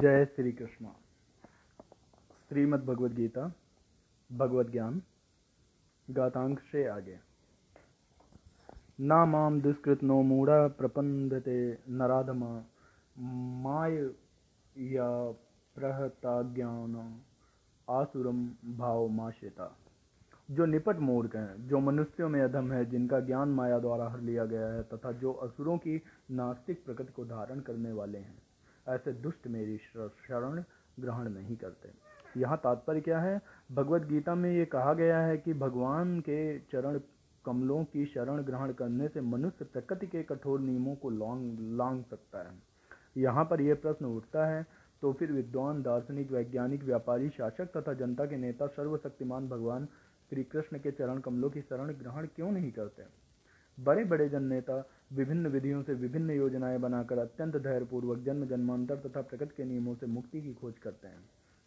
जय श्री कृष्ण। श्रीमद् भगवद गीता भगवत ज्ञान गातांक से आगे। ना माम दुष्कृत नो मूढ़ा प्रपंदते नराधमा, माय या प्रहताज्ञान आसुरम भाव माशेता जो निपट मूर्ख हैं, जो मनुष्यों में अधम है, जिनका ज्ञान माया द्वारा हर लिया गया है, तथा जो असुरों की नास्तिक प्रकृति को धारण करने वाले हैं ऐसे दुष्ट मेरी शरण ग्रहण नहीं करते। यहाँ तात्पर्य क्या है? भगवत गीता में ये कहा गया है कि भगवान के चरण, कमलों की शरण ग्रहण करने से मनुष्य प्रकृति के कठोर नियमों को लॉन्ग लांग सकता है। यहाँ पर यह प्रश्न उठता है तो फिर विद्वान, दार्शनिक, वैज्ञानिक, व्यापारी, शासक तथा जनता के नेता, सर्वशक्तिमान भगवान श्री कृष्ण के चरण कमलों की शरण ग्रहण क्यों नहीं करते? बड़े बड़े जन नेता विभिन्न विधियों से विभिन्न योजनाएँ बनाकर अत्यंत धैर्यपूर्वक जन्म, जन्मांतर तथा प्रकृति के नियमों से मुक्ति की खोज करते हैं।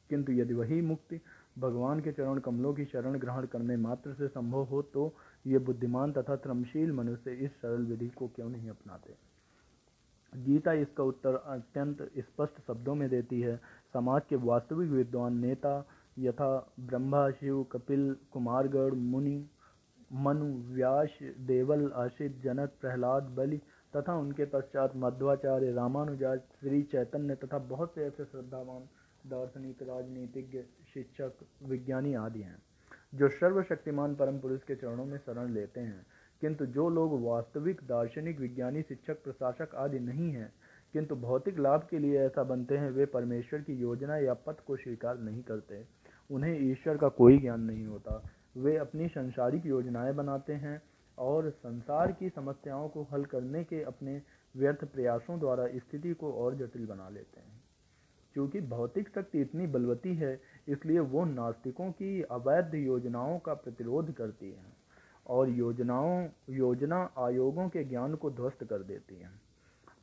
किंतु यदि वही मुक्ति भगवान के चरण कमलों की शरण ग्रहण करने मात्र से संभव हो तो ये बुद्धिमान तथा त्रमशील मनुष्य इस सरल विधि को क्यों नहीं अपनाते? गीता इसका उत्तर अत्यंत स्पष्ट शब्दों में देती है। समाज के वास्तविक विद्वान नेता यथा ब्रह्मा, शिव, कपिल, कुमारगढ़, मुनि मनु, व्यास, देवल आशित जनक, प्रहलाद, बलि तथा उनके पश्चात मध्वाचार्य रामानुजाच श्री चैतन्य तथा बहुत से ऐसे श्रद्धावान, दार्शनिक, राजनीतिज्ञ, शिक्षक, विज्ञानी आदि हैं, जो सर्वशक्तिमान परम पुरुष के चरणों में शरण लेते हैं। किंतु जो लोग वास्तविक, दार्शनिक, विज्ञानी, शिक्षक, प्रशासक आदि नहीं हैं, किंतु भौतिक लाभ के लिए ऐसा बनते हैं, वे परमेश्वर की योजना या पथ को स्वीकार नहीं करते। उन्हें ईश्वर का कोई ज्ञान नहीं होता। वे अपनी संसारिक योजनाएँ बनाते हैं और संसार की समस्याओं को हल करने के अपने व्यर्थ प्रयासों द्वारा स्थिति को और जटिल बना लेते हैं। क्योंकि भौतिक शक्ति इतनी बलवती है, इसलिए वो नास्तिकों की अवैध योजनाओं का प्रतिरोध करती है और योजनाओं, योजना आयोगों के ज्ञान को ध्वस्त कर देती है।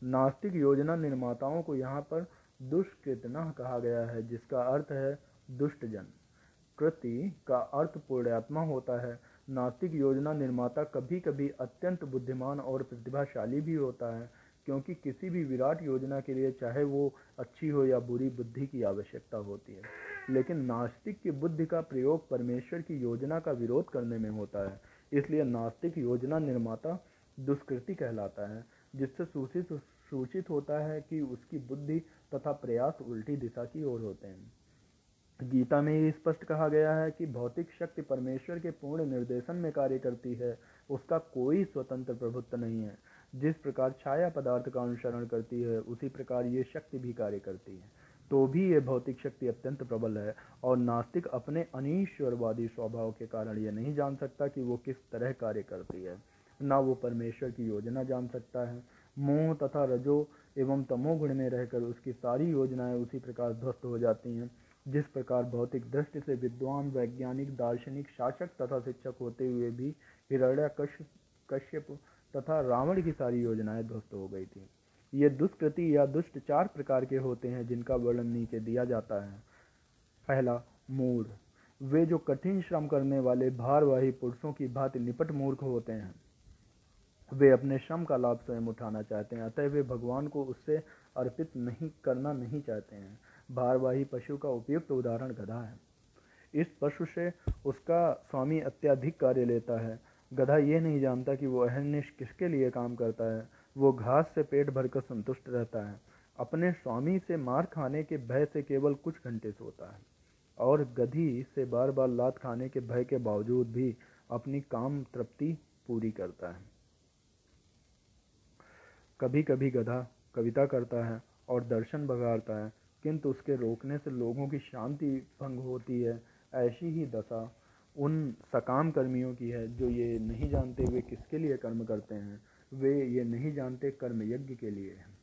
नास्तिक योजना निर्माताओं को यहाँ पर दुष्कृतना कहा गया है, जिसका अर्थ है दुष्टजन। कृति का अर्थ पुण्यात्मा होता है। नास्तिक योजना निर्माता कभी कभी अत्यंत बुद्धिमान और प्रतिभाशाली भी होता है, क्योंकि किसी भी विराट योजना के लिए चाहे वो अच्छी हो या बुरी, बुद्धि की आवश्यकता होती है। लेकिन नास्तिक की बुद्धि का प्रयोग परमेश्वर की योजना का विरोध करने में होता है। इसलिए नास्तिक योजना निर्माता दुष्कृति कहलाता है, जिससे सूचित सूचित होता है कि उसकी बुद्धि तथा प्रयास उल्टी दिशा की ओर होते हैं। गीता में ही स्पष्ट कहा गया है कि भौतिक शक्ति परमेश्वर के पूर्ण निर्देशन में कार्य करती है, उसका कोई स्वतंत्र प्रभुत्व नहीं है। जिस प्रकार छाया पदार्थ का अनुसरण करती है, उसी प्रकार ये शक्ति भी कार्य करती है। तो भी ये भौतिक शक्ति अत्यंत प्रबल है और नास्तिक अपने अनिश्वरवादी स्वभाव के कारण ये नहीं जान सकता कि वो किस तरह कार्य करती है। ना वो परमेश्वर की योजना जान सकता है। मोह तथा रजो एवं तमोगुण में रहकर उसकी सारी योजनाएँ उसी प्रकार ध्वस्त हो जाती हैं। जिस प्रकार भौतिक दृष्टि से विद्वान, वैज्ञानिक, दार्शनिक, शासक तथा शिक्षक होते हुए भी हिरण्य कश्यप तथा रावण की सारी योजनाएँ ध्वस्त हो गई थी। ये दुष्कृति या दुष्ट चार प्रकार के होते हैं जिनका वर्णन नीचे दिया जाता है। पहला, मूढ़। वे जो कठिन श्रम करने वाले, भारवाही पुरुषों की भांति निपट मूर्ख होते हैं। वे अपने श्रम का लाभ स्वयं उठाना चाहते हैं, अतः वे भगवान को उससे अर्पित नहीं, करना नहीं चाहते हैं। भारवाही पशु का उपयुक्त उदाहरण गधा है। इस पशु से उसका स्वामी अत्याधिक कार्य लेता है। गधा ये नहीं जानता कि वो अहनिश किसके लिए काम करता है। वो घास से पेट भरकर संतुष्ट रहता है। अपने स्वामी से मार खाने के भय से केवल कुछ घंटे सोता है। और गधी से बार बार लात खाने के भय के बावजूद भी अपनी काम तृप्ति पूरी करता है। कभी कभी गधा कविता करता है और दर्शन बगाड़ता है। किंतु उसके रोकने से लोगों की शांति भंग होती है, ऐसी ही दशा उन सकाम कर्मियों की है जो ये नहीं जानते वे किसके लिए कर्म करते हैं। वे ये नहीं जानते कर्म यज्ञ के लिए हैं।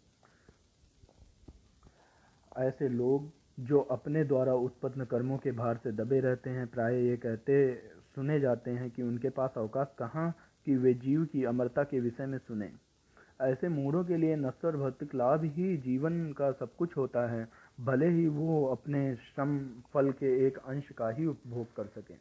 ऐसे लोग जो अपने द्वारा उत्पन्न कर्मों के भार से दबे रहते हैं, प्राय ये कहते, सुने जाते हैं कि उनके पास अवकाश कहाँ कि वे जीव की अमरता के विषय में सुने। ऐसे मूढ़ों के लिए नश्वर, भौतिक लाभ ही जीवन का सब कुछ होता है। भले ही वो अपने श्रम फल के एक अंश का ही उपभोग कर सकें।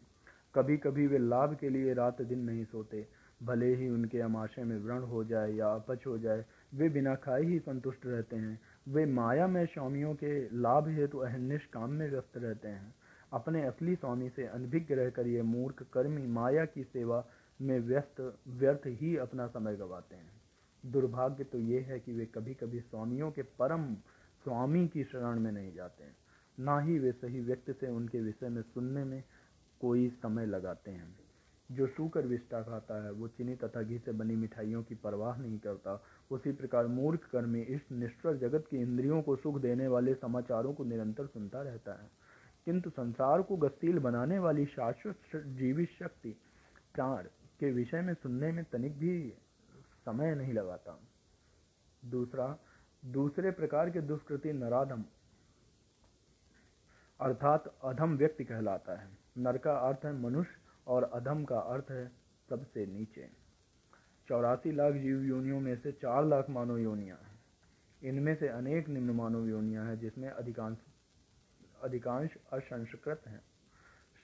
कभी कभी वे लाभ के लिए रात दिन नहीं सोते। भले ही उनके अमाशय में व्रण हो जाए या अपच हो जाए, वे बिना खाए ही संतुष्ट रहते हैं। वे माया में स्वामियों के लाभ हेतु अहनिश काम में व्यस्त रहते हैं। अपने असली स्वामी से अनभिज्ञ रहकर ये मूर्ख कर्मी माया की सेवा में व्यस्त, व्यर्थ ही अपना समय गवाते हैं। दुर्भाग्य तो ये है कि वे कभी कभी स्वामियों के परम स्वामी की शरण में नहीं जाते हैं। ना ही वे सही व्यक्ति से उनके विषय में सुनने में कोई समय लगाते हैं। जो सूकर विष्टा खाता है, वो चीनी तथा घी से बनी मिठाइयों की परवाह नहीं करता। उसी प्रकार मूर्ख कर्मी इस निष्ठर जगत की इंद्रियों को सुख देने वाले समाचारों को निरंतर सुनता रहता है। किंतु संसार को गतिशील बनाने वाली शाश्वत जीवित शक्ति प्राण के विषय में सुनने में तनिक भी समय नहीं लगाता। दूसरा दूसरे प्रकार के दुष्कृति नराधम, अर्थात अधम व्यक्ति कहलाता है। नर का अर्थ है मनुष्य और अधम का अर्थ है सबसे नीचे। चौरासी लाख जीव योनियों में से चार लाख मानव योनियाँ हैं। इनमें से अनेक निम्न मानव योनियाँ हैं, जिसमें अधिकांश अधिकांश असंस्कृत हैं।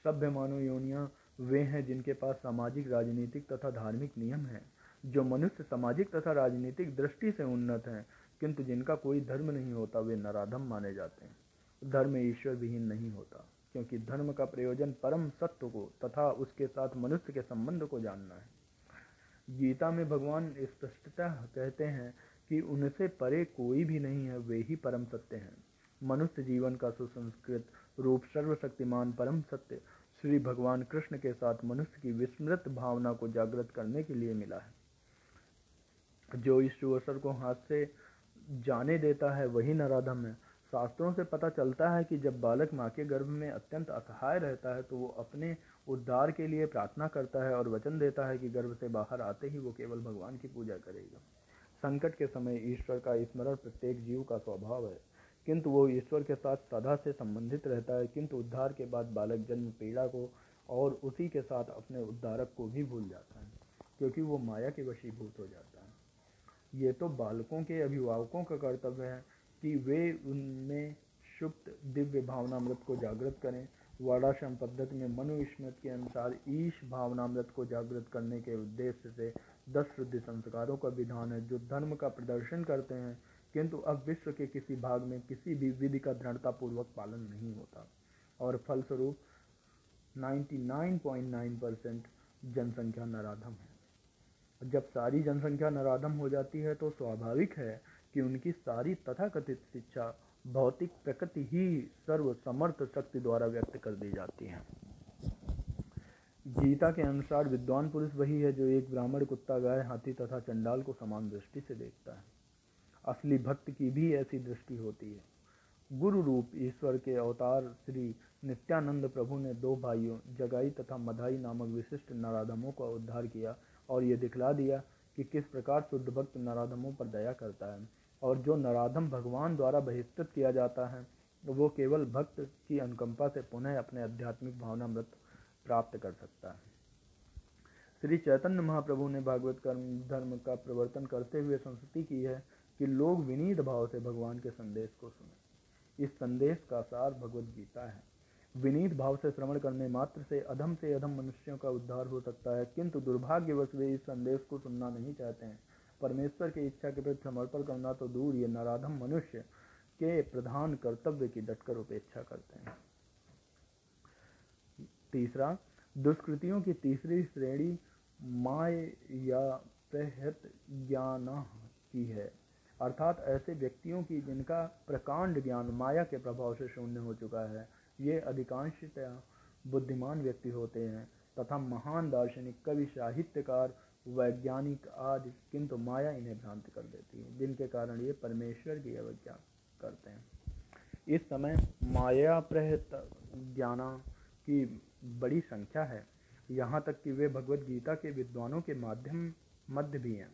सभ्य मानव योनियाँ वे हैं जिनके पास सामाजिक, राजनीतिक तथा धार्मिक नियम हैं, जो मनुष्य सामाजिक तथा राजनीतिक दृष्टि से उन्नत हैं किंतु जिनका कोई धर्म नहीं होता, वे नराधम माने जाते हैं। धर्म ईश्वर विहीन नहीं होता, क्योंकि धर्म का प्रयोजन परम सत्य को तथा उसके साथ मनुष्य के संबंध को जानना है। गीता में भगवान स्पष्टतः कहते हैं कि उनसे परे कोई भी नहीं है, वे ही परम सत्य हैं। मनुष्य जीवन का सुसंस्कृत रूप सर्वशक्तिमान परम सत्य श्री भगवान कृष्ण के साथ मनुष्य की विस्मृत भावना को जागृत करने के लिए मिला है। जो इस अवसर को हाथ से जाने देता है, वही नराधम है। शास्त्रों से पता चलता है कि जब बालक माँ के गर्भ में अत्यंत असहाय रहता है तो वो अपने उद्धार के लिए प्रार्थना करता है और वचन देता है कि गर्भ से बाहर आते ही वो केवल भगवान की पूजा करेगा। संकट के समय ईश्वर का स्मरण प्रत्येक जीव का स्वभाव है। किंतु वो ईश्वर के साथ सदा से संबंधित रहता है, किंतु उद्धार के बाद बालक जन्म पीड़ा को और उसी के साथ अपने उद्धारक को भी भूल जाता है, क्योंकि वो माया के वशीभूत हो जाता है। ये तो बालकों के अभिभावकों का कर्तव्य है कि वे उनमें सुप्त दिव्य भावनामृत को जागृत करें। वर्णाश्रम पद्धति में मनु स्मृत के अनुसार ईश भावनामृत को जागृत करने के उद्देश्य से दस शुद्धि संस्कारों का विधान है, जो धर्म का प्रदर्शन करते हैं। किंतु अब विश्व के किसी भाग में किसी भी विधि का दृढ़तापूर्वक पालन नहीं होता। और फलस्वरूप 99.9 परसेंट जनसंख्या नराधम है। जब सारी जनसंख्या नराधम हो जाती है तो स्वाभाविक है कि उनकी सारी तथाकथित शिक्षा भौतिक प्रकृति ही सर्व समर्थ शक्ति द्वारा व्यक्त कर दी जाती है। गीता के अनुसार विद्वान पुरुष वही है जो एक ब्राह्मण, कुत्ता, गाय, हाथी तथा चंडाल को समान दृष्टि से देखता है। असली भक्त की भी ऐसी दृष्टि होती है। गुरु रूप ईश्वर के अवतार श्री नित्यानंद प्रभु ने दो भाइयों, जगाई तथा मधाई नामक विशिष्ट नराधमों का उद्धार किया और ये दिखला दिया कि किस प्रकार शुद्ध भक्त नराधमों पर दया करता है और जो नराधम भगवान द्वारा बहिष्कृत किया जाता है, वो केवल भक्त की अनुकंपा से पुनः अपने आध्यात्मिक भावनामृत प्राप्त कर सकता है। श्री चैतन्य महाप्रभु ने भागवत कर्म, धर्म का प्रवर्तन करते हुए संस्कृति की है कि लोग विनीत भाव से भगवान के संदेश को सुने। इस संदेश का सार भगवत गीता है। विनीत भाव से श्रवण करने मात्र से अधम से अधम मनुष्यों का उद्धार हो सकता है, किंतु दुर्भाग्यवश वे इस संदेश को सुनना नहीं चाहते हैं। परमेश्वर की इच्छा के प्रति समर्पण करना तो दूर, ये नराधम मनुष्य के प्रधान कर्तव्य की डटकर उपेक्षा करते हैं। तीसरा, दुष्कृतियों की तीसरी श्रेणी माय या प्रहत ज्ञान की है। अर्थात ऐसे व्यक्तियों की जिनका प्रकांड ज्ञान माया के प्रभाव से शून्य हो चुका है ये अधिकांशतया बुद्धिमान व्यक्ति होते हैं, तथा महान दार्शनिक, कवि, साहित्यकार, वैज्ञानिक आदि, किंतु माया इन्हें भ्रांत कर देती है, जिनके कारण ये परमेश्वर की अवज्ञा करते हैं। इस समय माया प्रहत ज्ञाना की बड़ी संख्या है। यहाँ तक कि वे भगवत गीता के विद्वानों के माध्यम, मध्य भी हैं।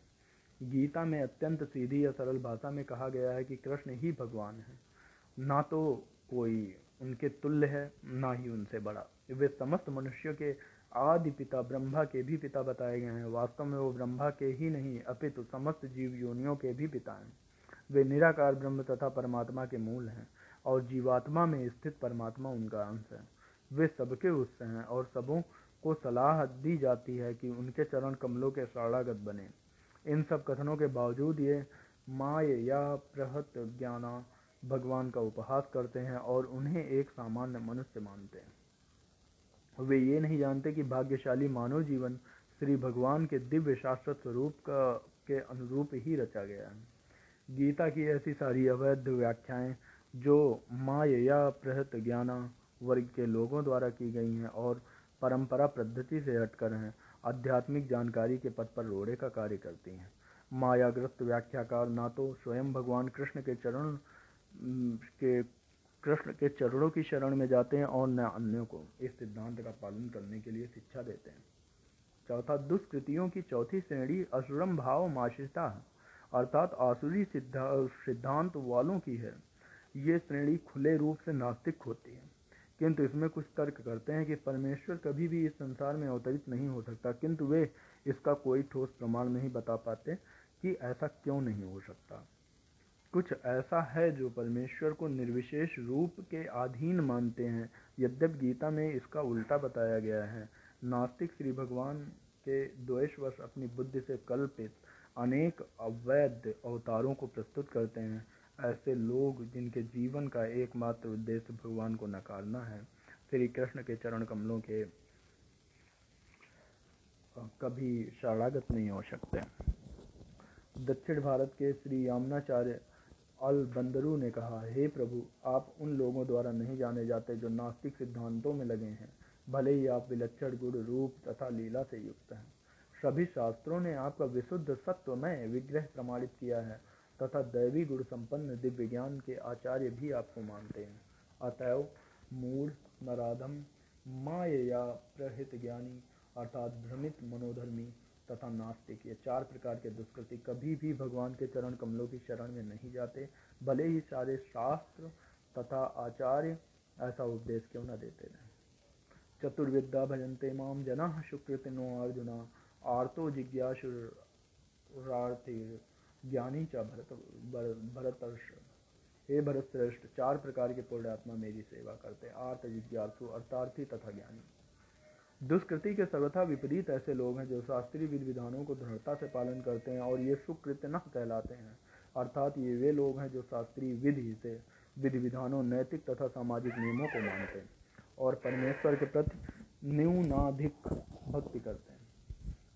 गीता में अत्यंत सीधी या सरल भाषा में कहा गया है कि कृष्ण ही भगवान है। ना तो कोई उनके तुल्य है, ना ही उनसे बड़ा। वे समस्त मनुष्यों के आदि पिता ब्रह्मा के भी पिता बताए गए हैं। वास्तव में वो ब्रह्मा के ही नहीं, अपितु समस्त जीव योनियों के भी पिता हैं। वे निराकार ब्रह्म तथा परमात्मा के मूल हैं और जीवात्मा में स्थित परमात्मा उनका अंश है। वे सबके उत्स हैं और सबों को सलाह दी जाती है कि उनके चरण कमलों के शरणागत बने। इन सब कथनों के बावजूद ये माय या प्रहत ज्ञाना भगवान का उपहास करते हैं और उन्हें एक सामान्य मनुष्य मानते हैं। वे ये नहीं जानते कि भाग्यशाली मानव जीवन श्री भगवान के दिव्य शास्त्र स्वरूप का, के अनुरूप ही रचा गया है। गीता की ऐसी सारी अवैध व्याख्याएँ, जो माया प्रहत ज्ञाना वर्ग के लोगों द्वारा की गई हैं और परंपरा पद्धति से हटकर हैं, आध्यात्मिक जानकारी के पद पर रोड़े का कार्य करती हैं। मायाग्रस्त व्याख्याकार ना तो स्वयं भगवान कृष्ण के चरण के कृष्ण के चरणों की शरण में जाते हैं और न अन्यों को इस सिद्धांत का पालन करने के लिए शिक्षा देते हैं। चौथा, दुष्कृतियों की चौथी श्रेणी असुरम भाव माशिता अर्थात आसुरी सिद्धा, सिद्धांत वालों की है। ये श्रेणी खुले रूप से नास्तिक होती है। किंतु इसमें कुछ तर्क करते हैं कि परमेश्वर कभी भी इस संसार में अवतरित नहीं हो सकता, किंतु वे इसका कोई ठोस प्रमाण नहीं बता पाते कि ऐसा क्यों नहीं हो सकता। कुछ ऐसा है जो परमेश्वर को निर्विशेष रूप के अधीन मानते हैं, यद्यप गीता में इसका उल्टा बताया गया है। नास्तिक श्री भगवान के द्वेषवश अपनी बुद्धि से कल्पित अनेक अवैध अवतारों को प्रस्तुत करते हैं। ऐसे लोग जिनके जीवन का एकमात्र उद्देश्य भगवान को नकारना है। श्री कृष्ण के चरण कमलों के कभी शरणागत नहीं हो सकते। दक्षिण भारत के श्री यामनाचार्य अल बंदरू ने कहा, हे प्रभु, आप उन लोगों द्वारा नहीं जाने जाते जो नास्तिक सिद्धांतों में लगे हैं। भले ही आप विलक्षण गुण, रूप तथा लीला से युक्त हैं। सभी शास्त्रों ने आपका विशुद्ध सत्वमय विग्रह प्रमाणित किया है, तथा दैवी गुण संपन्न दिव्य ज्ञान के आचार्य भी आपको मानते हैं। अतएव, मूढ़, नराधम, माया प्रहित ज्ञानी, अर्थात भ्रमित मनोधर्मी तथा नास्तिक। ये चार प्रकार के दुष्कृति कभी भी भगवान के चरण कमलों की शरण में नहीं जाते। भले ही सारे शास्त्र तथा आचार्य ऐसा उपदेश क्यों न देते रहे। चतुर्विद्या भजनते माम जना शुक्र अर्जुना। आर्तो जिज्ञासुरार्थी ज्ञानी चा भरत भरतर्ष। हे भरत श्रेष्ठ चार प्रकार के पुण्यात्मा मेरी सेवा करते। आर्त जिज्ञासु, अर्थार्थी तथा ज्ञानी। दुष्कृति के सर्वथा विपरीत ऐसे लोग हैं जो शास्त्रीय विधि विधानों को दृढ़ता से पालन करते हैं और ये सुकृत्य न कहलाते हैं। अर्थात ये वे लोग हैं जो शास्त्रीय विधि से, विधि विधानों, नैतिक तथा सामाजिक नियमों को मानते हैं और परमेश्वर के प्रति न्यूनाधिक भक्ति करते हैं।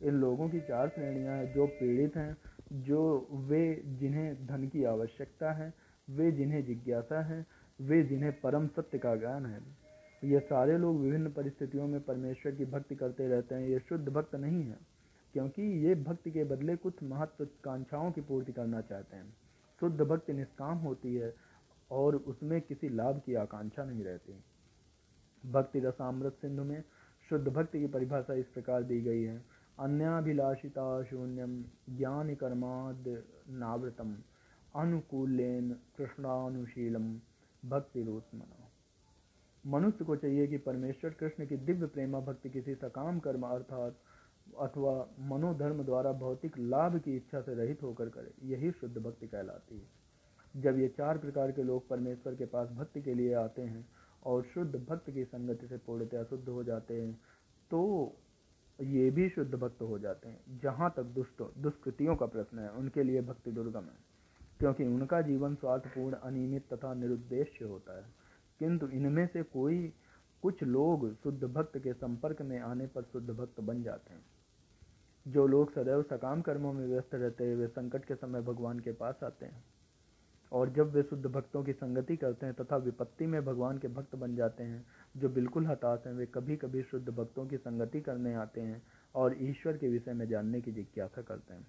इन लोगों की चार श्रेणियाँ हैं, जो पीड़ित हैं, जो वे जिन्हें धन की आवश्यकता है, वे जिन्हें जिज्ञासा है, वे जिन्हें परम सत्य का ज्ञान है। ये सारे लोग विभिन्न परिस्थितियों में परमेश्वर की भक्ति करते रहते हैं। ये शुद्ध भक्त नहीं है, क्योंकि ये भक्ति के बदले कुछ महत्वाकांक्षाओं की पूर्ति करना चाहते हैं। शुद्ध भक्ति निष्काम होती है और उसमें किसी लाभ की आकांक्षा नहीं रहती। भक्ति रसामृत सिंधु में शुद्ध भक्ति की परिभाषा इस प्रकार दी गई है। अन्याभिलाषिता शून्यम ज्ञान कर्माद नावृतम, अनुकूलेन कृष्णानुशीलम भक्ति रोत्मना मनुष्य को चाहिए कि परमेश्वर कृष्ण की दिव्य प्रेमा भक्ति किसी सकाम कर्म अर्थात अथवा मनोधर्म द्वारा भौतिक लाभ की इच्छा से रहित होकर करे, यही शुद्ध भक्ति कहलाती है। जब ये चार प्रकार के लोग परमेश्वर के पास भक्ति के लिए आते हैं और शुद्ध भक्त की संगति से पूर्णतया शुद्ध हो जाते हैं तो ये भी शुद्ध भक्त हो जाते हैं। जहाँ तक दुष्ट, दुष्कृतियों का प्रश्न है, उनके लिए भक्ति दुर्गम है, क्योंकि उनका जीवन स्वार्थपूर्ण, अनियमित तथा निरुद्देश्य होता है। किंतु इनमें से कोई कुछ लोग शुद्ध भक्त के संपर्क में आने पर शुद्ध भक्त बन जाते हैं। जो लोग सदैव सकाम कर्मों में व्यस्त रहते हैं, वे संकट के समय भगवान के पास आते हैं। और जब वे शुद्ध भक्तों की संगति करते हैं तथा विपत्ति में भगवान के भक्त बन जाते हैं, जो बिल्कुल हताश हैं, वे कभी कभी शुद्ध भक्तों की संगति करने आते हैं और ईश्वर के विषय में जानने की जिज्ञासा करते हैं।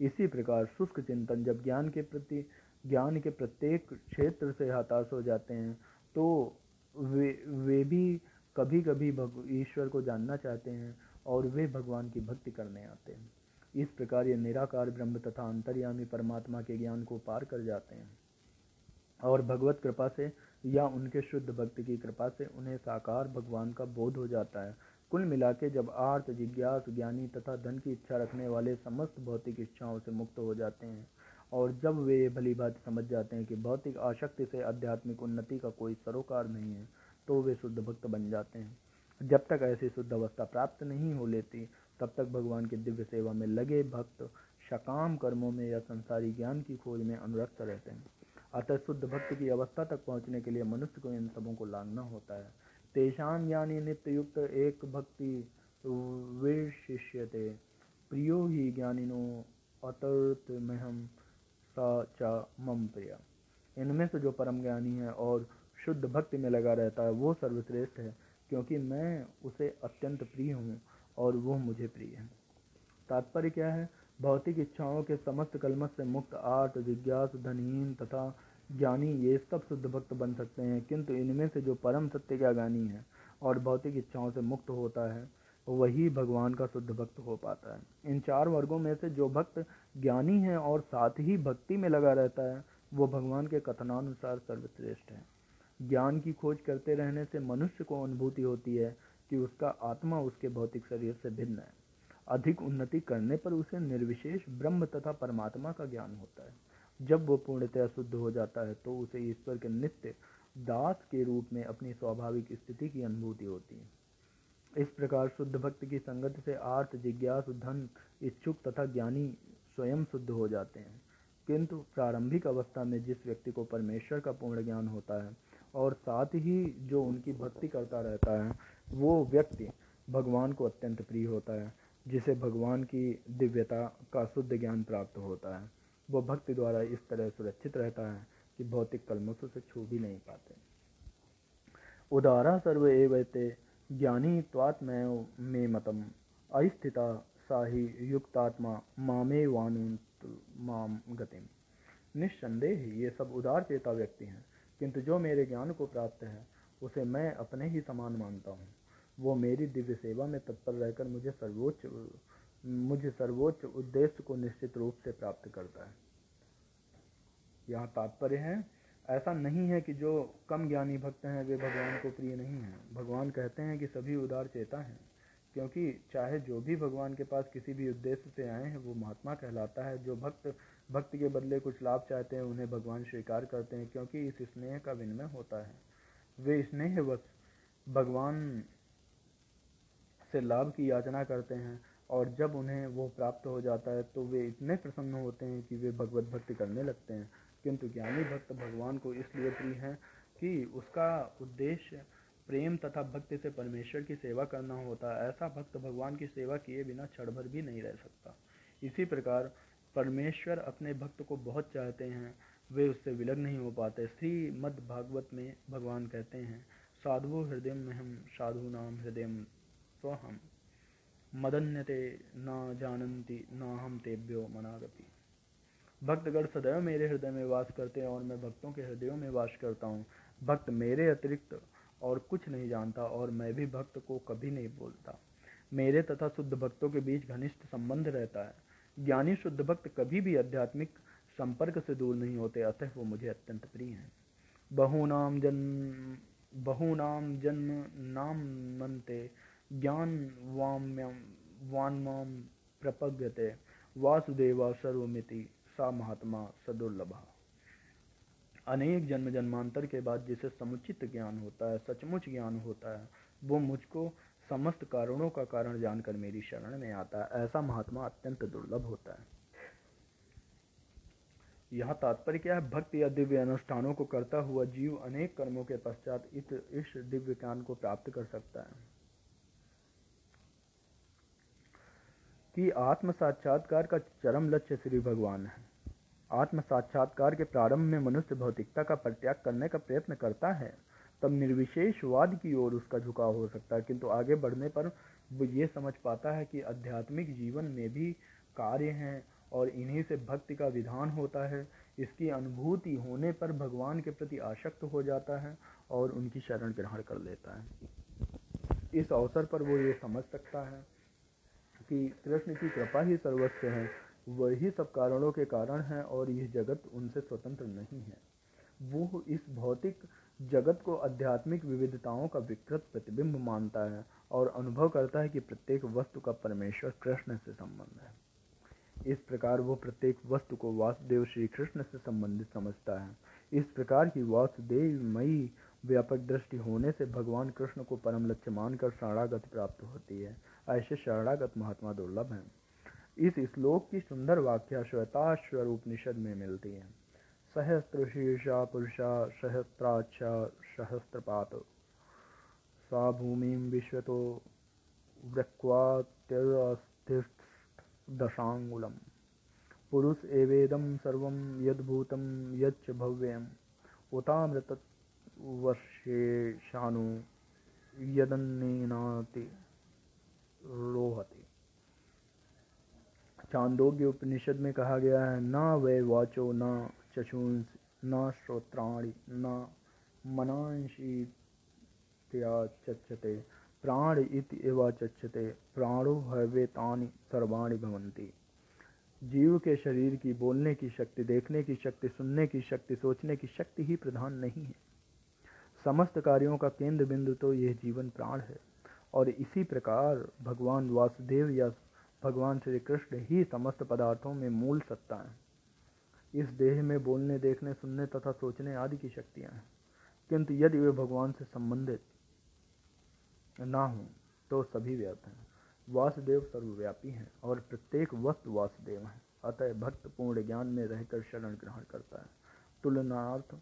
इसी प्रकार शुष्क चिंतन जब ज्ञान के प्रति, ज्ञान के प्रत्येक क्षेत्र से हताश हो जाते हैं तो वे वे भी कभी कभी भग, ईश्वर को जानना चाहते हैं और वे भगवान की भक्ति करने आते हैं। इस प्रकार ये निराकार ब्रह्म तथा अंतर्यामी परमात्मा के ज्ञान को पार कर जाते हैं और भगवत कृपा से या उनके शुद्ध भक्ति की कृपा से उन्हें साकार भगवान का बोध हो जाता है। कुल मिला के जब आर्थ जिज्ञास, ज्ञानी तथा धन की इच्छा रखने वाले समस्त भौतिक इच्छाओं से मुक्त हो जाते हैं और जब वे ये भली बात समझ जाते हैं कि भौतिक आशक्ति से आध्यात्मिक उन्नति का कोई सरोकार नहीं है तो वे शुद्ध भक्त बन जाते हैं। जब तक ऐसी शुद्ध अवस्था प्राप्त नहीं हो लेती, तब तक भगवान की दिव्य सेवा में लगे भक्त सकाम कर्मों में या संसारी ज्ञान की खोज में अनुरक्त रहते हैं। अतः शुद्ध भक्त की अवस्था तक पहुँचने के लिए मनुष्य को इन सबों को लांगना होता है। तेषाम यानी नित्य युक्त एक भक्ति विशिष्यते प्रियो ही ज्ञानिनो अतर्तमहम। सा चा मम प्रिया। इनमें से जो परम ज्ञानी है और शुद्ध भक्ति में लगा रहता है, वो सर्वश्रेष्ठ है, क्योंकि मैं उसे अत्यंत प्रिय हूँ और वो मुझे प्रिय है। तात्पर्य क्या है? भौतिक इच्छाओं के समस्त कलमत से मुक्त आर्ट जिज्ञास, धनहीन तथा ज्ञानी ये सब शुद्ध भक्त बन सकते हैं, किंतु इनमें से जो परम सत्य का ज्ञानी है और भौतिक इच्छाओं से मुक्त होता है वही भगवान का शुद्ध भक्त हो पाता है। इन चार वर्गों में से जो भक्त ज्ञानी है और साथ ही भक्ति में लगा रहता है, वो भगवान के कथनानुसार सर्वश्रेष्ठ है। ज्ञान की खोज करते रहने से मनुष्य को अनुभूति होती है कि उसका आत्मा उसके भौतिक शरीर से भिन्न है। अधिक उन्नति करने पर उसे निर्विशेष ब्रह्म तथा परमात्मा का ज्ञान होता है। जब वो पूर्णतया शुद्ध हो जाता है तो उसे ईश्वर के नित्य दास के रूप में अपनी स्वाभाविक स्थिति की अनुभूति होती है। इस प्रकार शुद्ध भक्त की संगत से आर्थ जिज्ञास, धन, इच्छुक तथा ज्ञानी स्वयं शुद्ध हो जाते हैं। किंतु प्रारंभिक अवस्था में जिस व्यक्ति को परमेश्वर का पूर्ण ज्ञान होता है और साथ ही जो उनकी भक्ति करता रहता है, वो व्यक्ति भगवान को अत्यंत प्रिय होता है, जिसे भगवान की दिव्यता का शुद्ध ज्ञान प्राप्त होता है। वो भक्ति द्वारा इस तरह सुरक्षित रहता है कि भौतिक कलमों से छू भी नहीं पाते। उदारा सर्व एवते ज्ञानी त्वात्मय में मतम। अस्थिता साही युक्तात्मा मामे वानुत माम गतिम। निस्संदेह ये सब उदार चेता व्यक्ति हैं, किंतु जो मेरे ज्ञान को प्राप्त है, उसे मैं अपने ही समान मानता हूँ। वो मेरी दिव्य सेवा में तत्पर रहकर मुझे सर्वोच्च मुझे सर्वोच्च उद्देश्य को निश्चित रूप से प्राप्त करता है। यहाँ तात्पर्य है ऐसा नहीं है कि जो कम ज्ञानी भक्त हैं, वे भगवान को प्रिय नहीं हैं। भगवान कहते हैं कि सभी उदार चेता हैं, क्योंकि चाहे जो भी भगवान के पास किसी भी उद्देश्य से आए हैं, वो महात्मा कहलाता है। जो भक्त भक्त के बदले कुछ लाभ चाहते हैं, उन्हें भगवान स्वीकार करते हैं, क्योंकि इस स्नेह का विनिमय होता है। वे स्नेह स्नेहवश भगवान से लाभ की याचना करते हैं, और जब उन्हें वो प्राप्त हो जाता है तो वे इतने प्रसन्न होते हैं कि वे भगवत भक्ति करने लगते हैं। किंतु ज्ञानी भक्त भगवान को इसलिए प्रिय है कि उसका उद्देश्य प्रेम तथा भक्ति से परमेश्वर की सेवा करना होता है। ऐसा भक्त भगवान की सेवा किए बिना क्षण भर भी नहीं रह सकता। इसी प्रकार परमेश्वर अपने भक्त को बहुत चाहते हैं, वे उससे विलग नहीं हो पाते। श्री मद भागवत में भगवान कहते हैं, साधु हृदय में हम, साधु नाम हृदय स्वहम मदन्यते ना जानन्ति, ना हम तेभ्यो मनागति। भक्तगण सदैव मेरे हृदय में वास करते हैं और मैं भक्तों के हृदयों में वास करता हूँ। भक्त मेरे अतिरिक्त और कुछ नहीं जानता और मैं भी भक्त को कभी नहीं बोलता। मेरे तथा शुद्ध भक्तों के बीच घनिष्ठ संबंध रहता है। ज्ञानी शुद्ध भक्त कभी भी आध्यात्मिक संपर्क से दूर नहीं होते, अतः वो मुझे अत्यंत प्रिय हैं। बहुनाम जन्म बहुनाम जन्म नाम मनते ज्ञान वान्माम प्रपद्यते, वासुदेवा सर्वमिति। सा महात्मा सदुर्लभा। अनेक जन्म जन्मांतर के बाद जिसे समुचित ज्ञान होता है, सचमुच ज्ञान होता है, वो मुझको समस्त कारणों का कारण जानकर मेरी शरण में आता है। ऐसा महात्मा अत्यंत दुर्लभ होता है। यह तात्पर्य क्या है? भक्ति या दिव्य अनुष्ठानों को करता हुआ जीव अनेक कर्मों के पश्चात इस दिव्य ज्ञान को प्राप्त कर सकता है। कि आत्म साक्षात्कार का चरम लक्ष्य श्री भगवान है। आत्म साक्षात्कार के प्रारंभ में मनुष्य भौतिकता का परित्याग करने का प्रयत्न करता है, तब निर्विशेषवाद की ओर उसका झुकाव हो सकता है। किंतु आगे बढ़ने पर वो ये समझ पाता है कि आध्यात्मिक जीवन में भी कार्य हैं और इन्हीं से भक्ति का विधान होता है। इसकी अनुभूति होने पर भगवान के प्रति आसक्त हो जाता है और उनकी शरण ग्रहण कर लेता है। इस अवसर पर वो ये समझ सकता है कि कृष्ण की कृपा ही सर्वस्व है, वही सब कारणों के कारण है और यह जगत उनसे स्वतंत्र नहीं है। वो इस भौतिक जगत को आध्यात्मिक विविधताओं का विकृत प्रतिबिंब मानता है और अनुभव करता है कि प्रत्येक वस्तु का परमेश्वर कृष्ण से संबंध है। इस प्रकार वो प्रत्येक वस्तु को वासुदेव श्री कृष्ण से संबंधित समझता है। इस प्रकार की वासुदेव मई व्यापक दृष्टि होने से भगवान कृष्ण को परम लक्ष्य मानकर शरणागति प्राप्त होती है। ऐसे शरणागत महात्मा दुर्लभ हैं। इस श्लोक की सुंदर व्याख्या श्वेताश्वर उपनिषद में मिलती है। सहस्त्र शीर्षा पुरुषा सहस्त्राक्षा सहस्त्रपात। सा भूमि विश्वतो दशांगुलम पुरुष एवेदम सर्व यद्भूतं, यच्च भव्यम्। उतामृत वर्षेशानु यदन्नेनाति। रोहते चांदोग्य उपनिषद में कहा गया है, न वे वाचो, न चशुंस, न श्रोत्राणी, न मनांशी चक्षते प्राण इति एवा चक्षते प्राणो हवेतानि सर्वाणी भवंती जीव के शरीर की बोलने की शक्ति, देखने की शक्ति, सुनने की शक्ति, सोचने की शक्ति ही प्रधान नहीं है। समस्त कार्यों का केंद्र बिंदु तो यह जीवन प्राण है। और इसी प्रकार भगवान वासुदेव या भगवान श्री कृष्ण ही समस्त पदार्थों में मूल सत्ता है। इस देह में बोलने, देखने, सुनने तथा सोचने आदि की शक्तियाँ हैं। किंतु यदि वे भगवान से संबंधित ना हों तो सभी व्यर्थ हैं। वासुदेव सर्वव्यापी हैं और प्रत्येक वस्तु वासुदेव हैं। अतः भक्त पूर्ण ज्ञान में रहकर शरण ग्रहण करता है। तुलनार्थ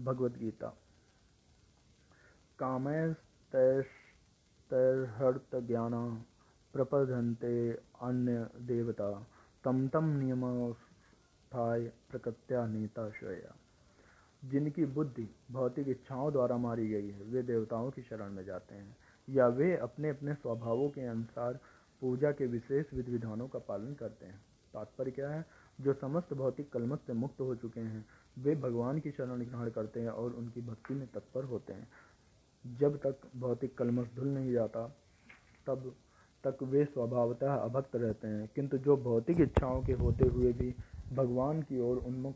भगवद गीता प्रपधन्ते अन्य देवता। तम तम नियमाय प्रकृत्या नेता श्रेया। जिनकी बुद्धि भौतिक इच्छाओं द्वारा मारी गई है, वे देवताओं की शरण में जाते हैं, या वे अपने अपने स्वभावों के अनुसार पूजा के विशेष विधि विधानों का पालन करते हैं। तात्पर्य क्या है? जो समस्त भौतिक कलमत से मुक्त हो चुके हैं, वे भगवान की शरण ग्रहण करते हैं और उनकी भक्ति में तत्पर होते हैं। जब तक भौतिक कलमश धुल नहीं जाता, तब तक वे स्वभावतः अभक्त रहते हैं। किंतु जो भौतिक इच्छाओं के होते हुए भी भगवान की ओर उन्मुख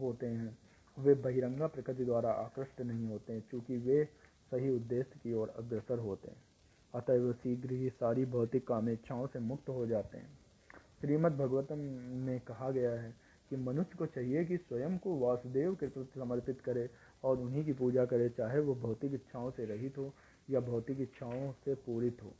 होते हैं, वे बहिरंगा प्रकृति द्वारा आकृष्ट नहीं होते क्योंकि वे सही उद्देश्य की ओर अग्रसर होते हैं। अतः वे शीघ्र ही सारी भौतिक कामेच्छाओं से मुक्त हो जाते हैं। श्रीमद् भगवतम में कहा गया है कि मनुष्य को चाहिए कि स्वयं को वासुदेव के प्रति समर्पित करे और उन्हीं की पूजा करे, चाहे वो भौतिक इच्छाओं से रहित हो या भौतिक इच्छाओं से पूरित हो।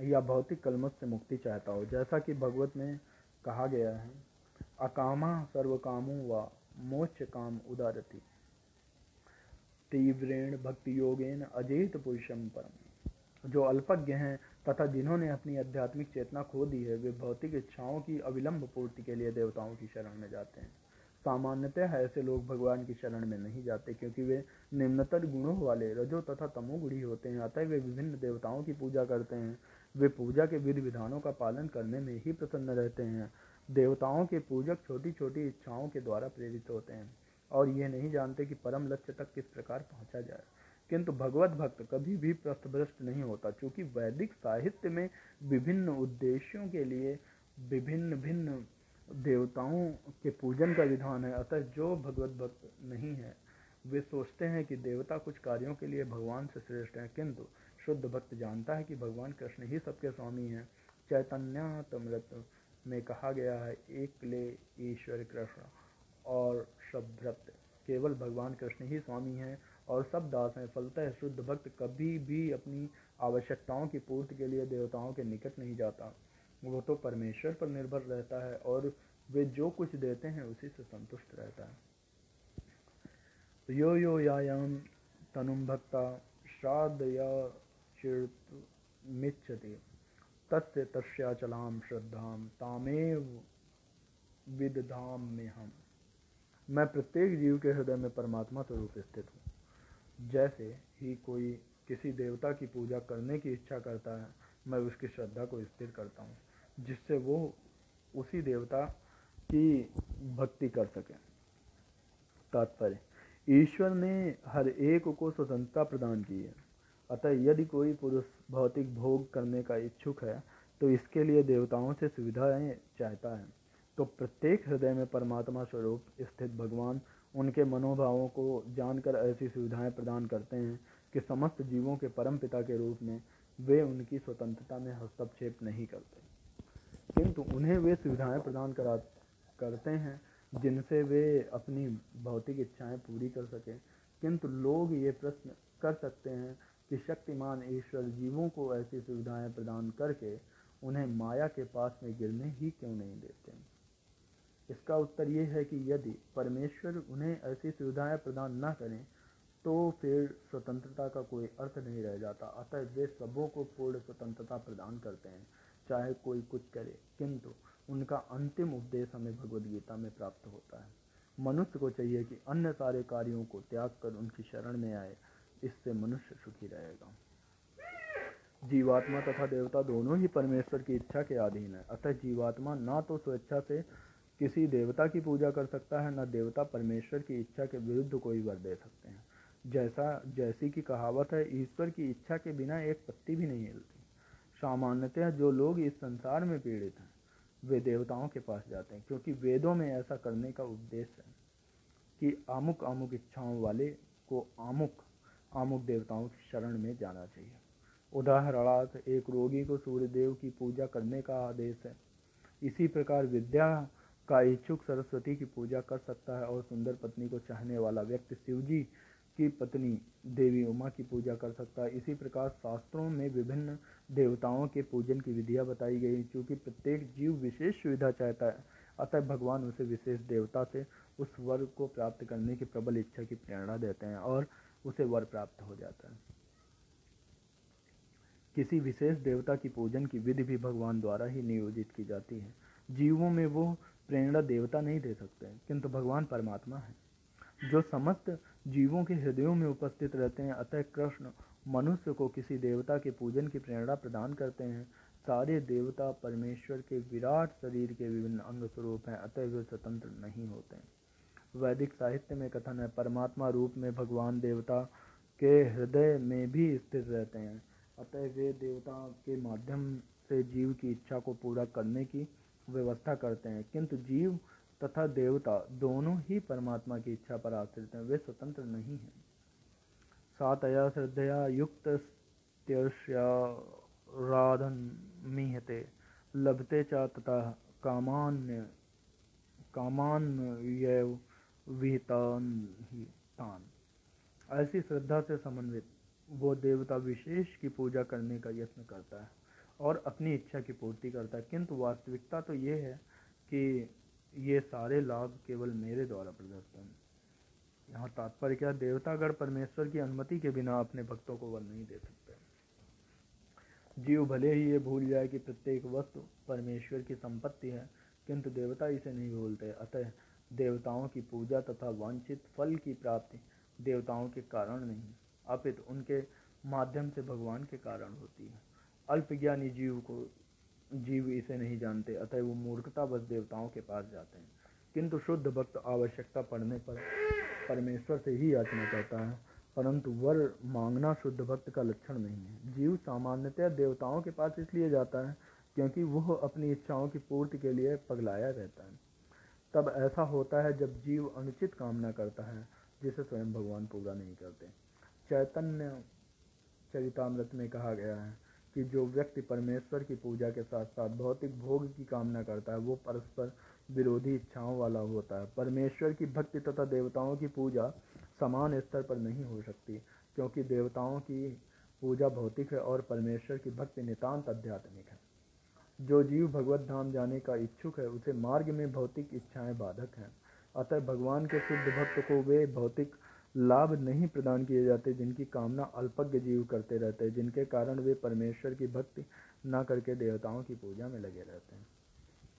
या भौतिक कलमत से मुक्ति चाहता हो। जैसा कि भगवत में कहा गया है, अकामा सर्व कामो व मोक्ष काम उदारती। तीव्रेण भक्ति योगेन अजेत पुरुषम परम। जो अल्पज्ञ हैं तथा जिन्होंने अपनी आध्यात्मिक चेतना खो दी है, वे भौतिक इच्छाओं की अविलंब पूर्ति के लिए देवताओं की शरण में जाते हैं। सामान्यतः ऐसे लोग भगवान की शरण में नहीं जाते, क्योंकि वे निम्नतर गुणों वाले रजो तथा तमोगुड़ी होते हैं, अतः वे विभिन्न देवताओं की पूजा करते हैं। वे पूजा के विधि विधानों का पालन करने में ही प्रसन्न रहते हैं। देवताओं के पूजक छोटी छोटी इच्छाओं के द्वारा प्रेरित होते हैं, और ये नहीं जानते कि परम लक्ष्य तक किस प्रकार पहुँचा जाए। किंतु भगवत भक्त कभी भी पृष्ठभ्रष्ट नहीं होता, क्योंकि वैदिक साहित्य में विभिन्न उद्देश्यों के लिए विभिन्न भिन्न देवताओं के पूजन का विधान है। अतः जो भगवत भक्त नहीं है, वे सोचते हैं कि देवता कुछ कार्यों के लिए भगवान से श्रेष्ठ हैं, किंतु शुद्ध भक्त जानता है कि भगवान कृष्ण ही सबके स्वामी हैं। चैतन्यतमृत में कहा गया है, एक ले ईश्वर कृष्ण और शब्दभ्रत केवल भगवान कृष्ण ही स्वामी हैं और सब दास हैं। फलतः शुद्ध भक्त कभी भी अपनी आवश्यकताओं की पूर्ति के लिए देवताओं के निकट नहीं जाता। वो तो परमेश्वर पर निर्भर रहता है और वे जो कुछ देते हैं उसी से संतुष्ट रहता है। यो यो यायाम तनुम भक्ता श्राद्ध या चिर्मिच्छति तस्य तस्याचलाम श्रद्धाम तामेव विदधाम में हम मैं प्रत्येक जीव के हृदय में परमात्मा स्वरूप स्थित हूँ। जैसे ही कोई किसी देवता की पूजा करने की इच्छा करता है, मैं उसकी श्रद्धा को स्थिर करता हूँ, जिससे वो उसी देवता की भक्ति कर सके। तात्पर्य, ईश्वर ने हर एक को स्वतंत्रता प्रदान की है। अतः यदि कोई पुरुष भौतिक भोग करने का इच्छुक है तो इसके लिए देवताओं से सुविधाएँ चाहता है। तो प्रत्येक हृदय में परमात्मा स्वरूप स्थित भगवान उनके मनोभावों को जानकर ऐसी सुविधाएँ प्रदान करते हैं कि समस्त जीवों के परम पिता के रूप में वे उनकी स्वतंत्रता में हस्तक्षेप नहीं करते। किंतु उन्हें वे सुविधाएँ प्रदान करा, करते हैं, जिनसे वे अपनी भौतिक इच्छाएँ पूरी कर सकें। किंतु लोग ये प्रश्न कर सकते हैं कि शक्तिमान ईश्वर जीवों को ऐसी सुविधाएँ प्रदान करके उन्हें माया के पास में गिरने ही क्यों नहीं देते? इसका उत्तर ये है कि यदि परमेश्वर उन्हें ऐसी सुविधाएँ प्रदान न करें तो फिर स्वतंत्रता का कोई अर्थ नहीं रह जाता। अतः वे सबों को पूर्ण स्वतंत्रता प्रदान करते हैं, चाहे कोई कुछ करे। किंतु उनका अंतिम उपदेश हमें भगवद गीता में प्राप्त होता है। मनुष्य को चाहिए कि अन्य सारे कार्यों को त्याग कर उनकी शरण में आए, इससे मनुष्य सुखी रहेगा। जीवात्मा तथा देवता दोनों ही परमेश्वर की इच्छा के अधीन है। अतः जीवात्मा ना तो स्वेच्छा से किसी देवता की पूजा कर सकता है, न देवता परमेश्वर की इच्छा के विरुद्ध कोई वर दे सकते हैं। जैसा, जैसी की कहावत है, ईश्वर की इच्छा के बिना एक पत्ती भी नहीं हिलती। सामान्यतः जो लोग इस संसार में पीड़ित हैं, वे देवताओं के पास जाते हैं, क्योंकि वेदों में ऐसा करने का उद्देश्य है कि आमुक आमुक इच्छाओं वाले को आमुक आमुक देवताओं की शरण में जाना चाहिए। उदाहरणार्थ, एक रोगी को सूर्यदेव की पूजा करने का आदेश है। इसी प्रकार विद्या का इच्छुक सरस्वती की पूजा कर सकता है और सुंदर पत्नी को चाहने वाला व्यक्ति शिवजी की पत्नी देवी उमा की पूजा कर सकता है। इसी प्रकार शास्त्रों में विभिन्न देवताओं के पूजन की विधियाँ बताई गई क्योंकि प्रत्येक जीव विशेष सुविधा चाहता है, अतः भगवान उसे विशेष देवता से उस वर को प्राप्त करने की प्रबल इच्छा की प्रेरणा देते हैं और उसे वर प्राप्त हो जाता है। किसी विशेष देवता की पूजन की विधि भी भगवान द्वारा ही नियोजित की जाती है। जीवों में वो प्रेरणा देवता नहीं दे सकते, किंतु भगवान परमात्मा है, जो समस्त जीवों के हृदयों में उपस्थित रहते हैं। अतः कृष्ण मनुष्य को किसी देवता के पूजन की प्रेरणा प्रदान करते हैं। सारे देवता परमेश्वर के विराट शरीर के विभिन्न अंग स्वरूप हैं, अतः वे स्वतंत्र नहीं होते वैदिक साहित्य में कथन है, परमात्मा रूप में भगवान देवता के हृदय में भी स्थित रहते हैं। अतः वे देवता के माध्यम से जीव की इच्छा को पूरा करने की व्यवस्था करते हैं, किंतु जीव तथा देवता दोनों ही परमात्मा की इच्छा पर आश्रित हैं, वे स्वतंत्र नहीं हैं। सातया श्रद्धया युक्त राधन मीहते लभते च तथा कामान्य कामान्य विहितान ऐसी श्रद्धा से समन्वित वो देवता विशेष की पूजा करने का यत्न करता है। और अपनी इच्छा की पूर्ति करता है। किंतु वास्तविकता तो ये है कि ये सारे लाभ केवल मेरे द्वारा प्रदत्त हैं। यहाँ तात्पर्य क्या? देवतागढ़ परमेश्वर की अनुमति के बिना अपने भक्तों को वर नहीं दे सकते। जीव भले ही ये भूल जाए कि प्रत्येक वस्तु परमेश्वर की संपत्ति है, किंतु देवता इसे नहीं भूलते। अतः देवताओं की पूजा तथा वांछित फल की प्राप्ति देवताओं के कारण नहीं, अपित उनके माध्यम से भगवान के कारण होती है। अल्पज्ञानी जीव को जीव इसे नहीं जानते, अतः वो मूर्खता बस देवताओं के पास जाते हैं। किंतु शुद्ध भक्त आवश्यकता पड़ने पर परमेश्वर से ही याचना करता है, परंतु वर मांगना शुद्ध भक्त का लक्षण नहीं है। जीव सामान्यतः देवताओं के पास इसलिए जाता है क्योंकि वह अपनी इच्छाओं की पूर्ति के लिए पगलाया रहता है। तब ऐसा होता है जब जीव अनुचित कामना करता है, जिसे स्वयं भगवान पूरा नहीं करते। चैतन्य चरितामृत में कहा गया है कि जो व्यक्ति परमेश्वर की पूजा के साथ साथ भौतिक भोग की कामना करता है, वो परस्पर विरोधी इच्छाओं वाला होता है। परमेश्वर की भक्ति तथा देवताओं की पूजा समान स्तर पर नहीं हो सकती, क्योंकि देवताओं की पूजा भौतिक है और परमेश्वर की भक्ति नितांत आध्यात्मिक है। जो जीव भगवत धाम जाने का इच्छुक है, उसे मार्ग में भौतिक इच्छाएँ बाधक हैं। अतः भगवान के शुद्ध भक्त को वे भौतिक लाभ नहीं प्रदान किए जाते, जिनकी कामना अल्पज्ञ जीव करते रहते हैं, जिनके कारण वे परमेश्वर की भक्ति न करके देवताओं की पूजा में लगे रहते हैं।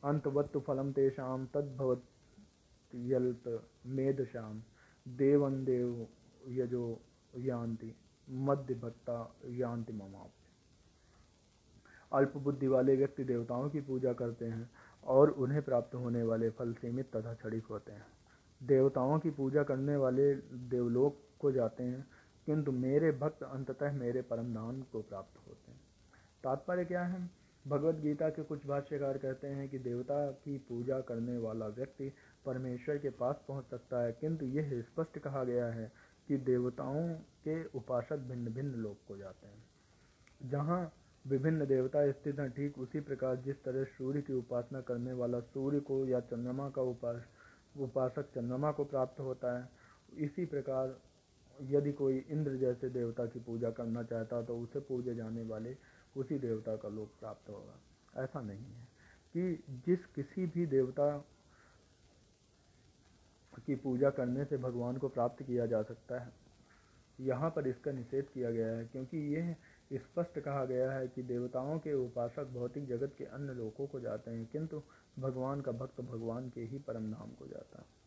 अंतवत्तु फलम तेषाम तद्भवत यल्त मेदशाम देवन देव यजो यान्ति मध्य भक्ता यान्ति ममाप अल्प बुद्धि वाले व्यक्ति देवताओं की पूजा करते हैं और उन्हें प्राप्त होने वाले फल सीमित तथा क्षणिक होते हैं। देवताओं की पूजा करने वाले देवलोक को जाते हैं, किंतु मेरे भक्त अंततः मेरे परम धाम को प्राप्त होते हैं। तात्पर्य क्या है? भगवत गीता के कुछ भाष्यकार कहते हैं कि देवता की पूजा करने वाला व्यक्ति परमेश्वर के पास पहुँच सकता है, किंतु यह स्पष्ट कहा गया है कि देवताओं के उपासक भिन्न भिन्न लोक को जाते हैं। जहाँ विभिन्न देवता स्थित हैं, ठीक उसी प्रकार जिस तरह सूर्य की उपासना करने वाला सूर्य को या चंद्रमा का उपास उपासक चंद्रमा को प्राप्त होता है। इसी प्रकार यदि कोई इंद्र जैसे देवता की पूजा करना चाहता तो उसे पूजे जाने वाले उसी देवता का लोक प्राप्त होगा। ऐसा नहीं है कि जिस किसी भी देवता की पूजा करने से भगवान को प्राप्त किया जा सकता है। यहाँ पर इसका निषेध किया गया है क्योंकि यह स्पष्ट कहा गया है कि देवताओं के उपासक भौतिक जगत के अन्य लोकों को जाते हैं, किंतु भगवान का भक्त भगवान के ही परम धाम को जाता। है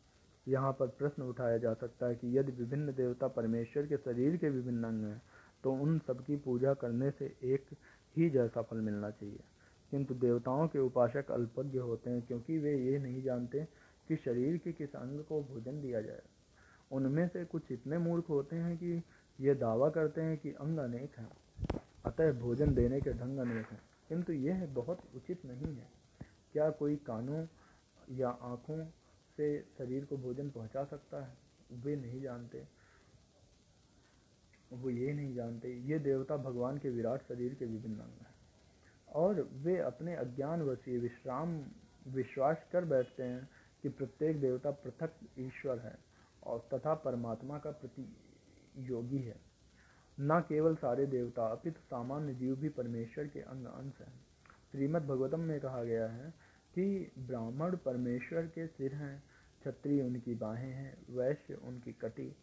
यहाँ पर प्रश्न उठाया जा सकता है कि यदि विभिन्न देवता परमेश्वर के शरीर के विभिन्न अंग हैं तो उन सबकी पूजा करने से एक ही जैसा फल मिलना चाहिए। किंतु देवताओं के उपासक अल्पज्ञ होते हैं क्योंकि वे ये नहीं जानते कि शरीर के किस अंग को भोजन दिया जाए। उनमें से कुछ इतने मूर्ख होते हैं कि ये दावा करते हैं कि अंग अनेक हैं, अतः भोजन देने के ढंग अनेक हैं। किंतु यह बहुत उचित नहीं है। क्या कोई कानों या आँखों से शरीर को भोजन पहुँचा सकता है? वे नहीं जानते। वो ये नहीं जानते, ये देवता भगवान के विराट शरीर के विभिन्न अंग हैं। और वे अपने अज्ञान वशी विश्राम, विश्वास कर बैठते हैं कि प्रत्येक देवता पृथक ईश्वर है और तथा परमात्मा का प्रति योगी है। न केवल सारे देवता, अपित सामान्य जीव भी परमेश्वर के अंग अंश हैं। श्रीमद् भगवतम में कहा गया है कि ब्राह्मण परमेश्वर के सिर हैं, क्षत्रिय उनकी बाहें हैं, वैश्य उनकी कटी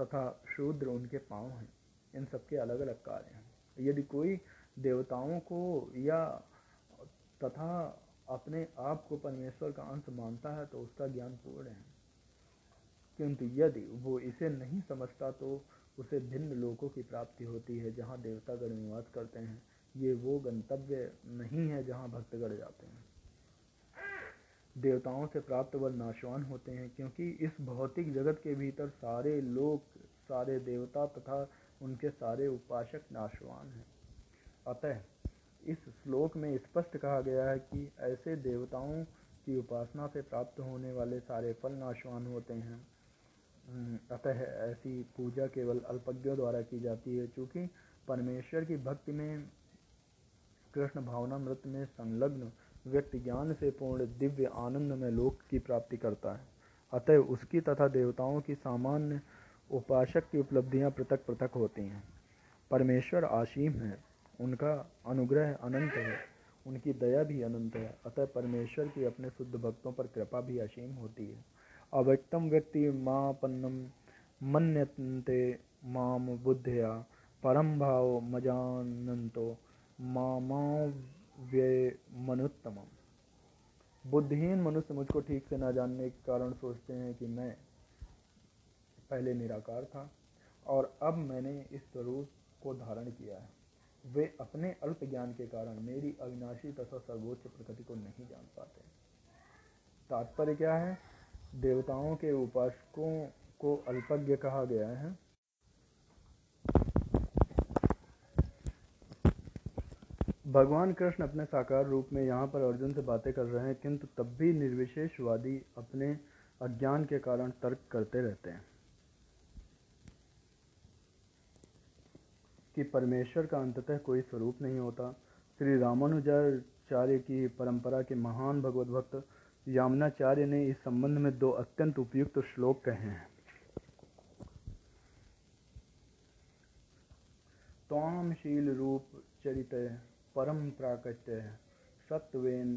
तथा शूद्र उनके पाँव हैं। इन सबके अलग अलग कार्य हैं। यदि कोई देवताओं को या तथा अपने आप को परमेश्वर का अंश मानता है तो उसका ज्ञान पूर्ण है। किंतु यदि वो इसे नहीं समझता तो उसे भिन्न लोकों की प्राप्ति होती है, जहाँ देवतागण निवास करते हैं। ये वो गंतव्य नहीं है, जहाँ भक्तगण जाते हैं। देवताओं से प्राप्त वर नाशवान होते हैं, क्योंकि इस भौतिक जगत के भीतर सारे लोक, सारे देवता तथा उनके सारे उपासक नाशवान हैं। अतः इस श्लोक में स्पष्ट कहा गया है कि ऐसे देवताओं की उपासना से प्राप्त होने वाले सारे फल नाशवान होते हैं। अतः ऐसी पूजा केवल अल्पज्ञों द्वारा की जाती है, क्योंकि परमेश्वर की भक्ति में कृष्ण भावना मृत में संलग्न व्यक्ति ज्ञान से पूर्ण दिव्य आनंद में लोक की प्राप्ति करता है। अतः उसकी तथा देवताओं की सामान्य उपासक की उपलब्धियाँ पृथक पृथक होती हैं। परमेश्वर आशीम है, उनका अनुग्रह अनंत है, उनकी दया भी अनंत है। अतः परमेश्वर की अपने शुद्ध भक्तों पर कृपा भी असीम होती है। अव्यक्तम व्यक्ति मापन्नम मन्यते माम बुद्धया, परम भाव मजानंतो मामा व्यय मनुत्तम बुद्धिहीन मनुष्य मुझको ठीक से ना जानने के कारण सोचते हैं कि मैं पहले निराकार था और अब मैंने इस स्वरूप को धारण किया है। वे अपने अल्प ज्ञान के कारण मेरी अविनाशी तथा सर्वोच्च प्रकृति को नहीं जान पाते। तात्पर्य क्या है? देवताओं के उपासकों को अल्पज्ञ कहा गया है। भगवान कृष्ण अपने साकार रूप में यहाँ पर अर्जुन से बातें कर रहे हैं, किंतु तब भी निर्विशेषवादी अपने अज्ञान के कारण तर्क करते रहते हैं। कि परमेश्वर का अंततः कोई स्वरूप नहीं होता। श्री रामानुजाचार्य की परंपरा के महान भगवत भक्त यामनाचार्य ने इस संबंध में दो अत्यंत उपयुक्त श्लोक कहे हैं। त्वाम शील रूप चरित परम प्राकट्य सत्वेन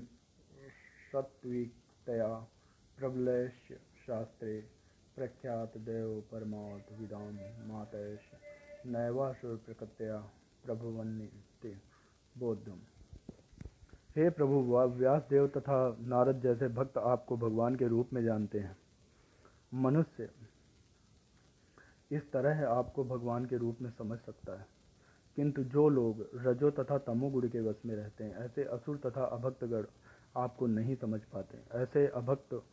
सत्विकतया प्रबलश शास्त्रे प्रख्यात देव परमार्थ विदाम मातयश नैवासुर प्रकृत्या प्रभुवन्य बोधम हे प्रभु व्यास देव तथा नारद जैसे भक्त आपको भगवान के रूप में जानते हैं। मनुष्य इस तरह आपको भगवान के रूप में समझ सकता है। किंतु जो लोग रजो तथा तमोगुण के वश में रहते हैं, ऐसे असुर तथा अभक्तगण आपको नहीं समझ पाते। ऐसे अभक्त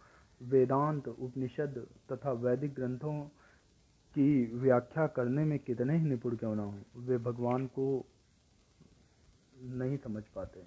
वेदांत, उपनिषद तथा वैदिक ग्रंथों की व्याख्या करने में कितने ही निपुण क्यों ना हो, वे भगवान को नहीं समझ पाते।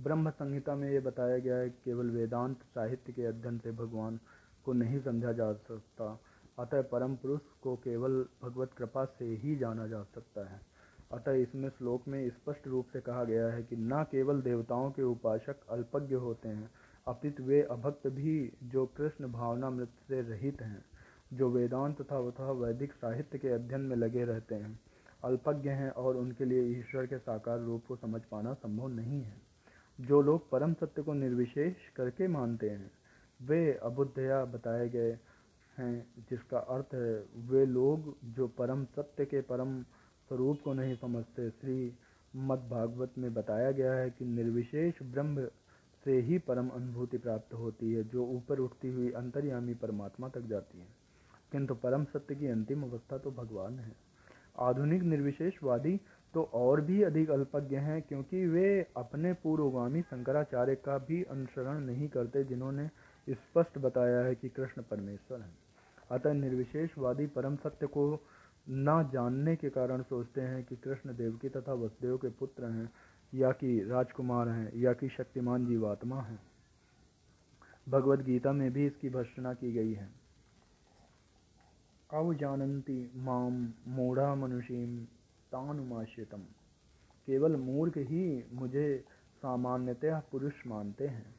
ब्रह्म संहिता में ये बताया गया है, केवल वेदांत साहित्य के अध्ययन से भगवान को नहीं समझा जा सकता, अतः परम पुरुष को केवल भगवत कृपा से ही जाना जा सकता है। अतः इसमें श्लोक में स्पष्ट रूप से कहा गया है कि न केवल देवताओं के उपासक अल्पज्ञ होते हैं, अपित वे अभक्त भी जो कृष्ण भावना भावनामृत से रहित हैं, जो वेदांत तथा तथा वैदिक साहित्य के अध्ययन में लगे रहते हैं। अल्पज्ञ हैं और उनके लिए ईश्वर के साकार रूप को समझ पाना संभव नहीं है। जो लोग परम सत्य को निर्विशेष करके मानते हैं, वे अबुद्धया बताए गए हैं, जिसका अर्थ है, वे लोग जो परम सत्य के परम स्वरूप को नहीं समझते। श्री मद भागवत में बताया गया है कि निर्विशेष ब्रह्म से ही परम अनुभूति प्राप्त होती है, जो ऊपर उठती हुई अंतर्यामी परमात्मा तक जाती है। किंतु परम सत्य की अंतिम अवस्था तो भगवान है। आधुनिक निर्विशेषवादी तो और भी अधिक अल्पज्ञ हैं, क्योंकि वे अपने पूर्वगामी शंकराचार्य का भी अनुसरण नहीं करते, जिन्होंने स्पष्ट बताया है कि कृष्ण परमेश्वर है। अतः निर्विशेषवादी परम सत्य को न जानने के कारण सोचते हैं कि कृष्ण देवकी तथा वसुदेव के पुत्र हैं, या कि राजकुमार हैं, या कि शक्तिमान जीवात्मा हैं। भगवत गीता में भी इसकी भर्सना की गई है। अवजानन्ति माम मूढ़ा मनुषीम तानुमाश्रितम। केवल मूर्ख ही मुझे सामान्यतः पुरुष मानते हैं।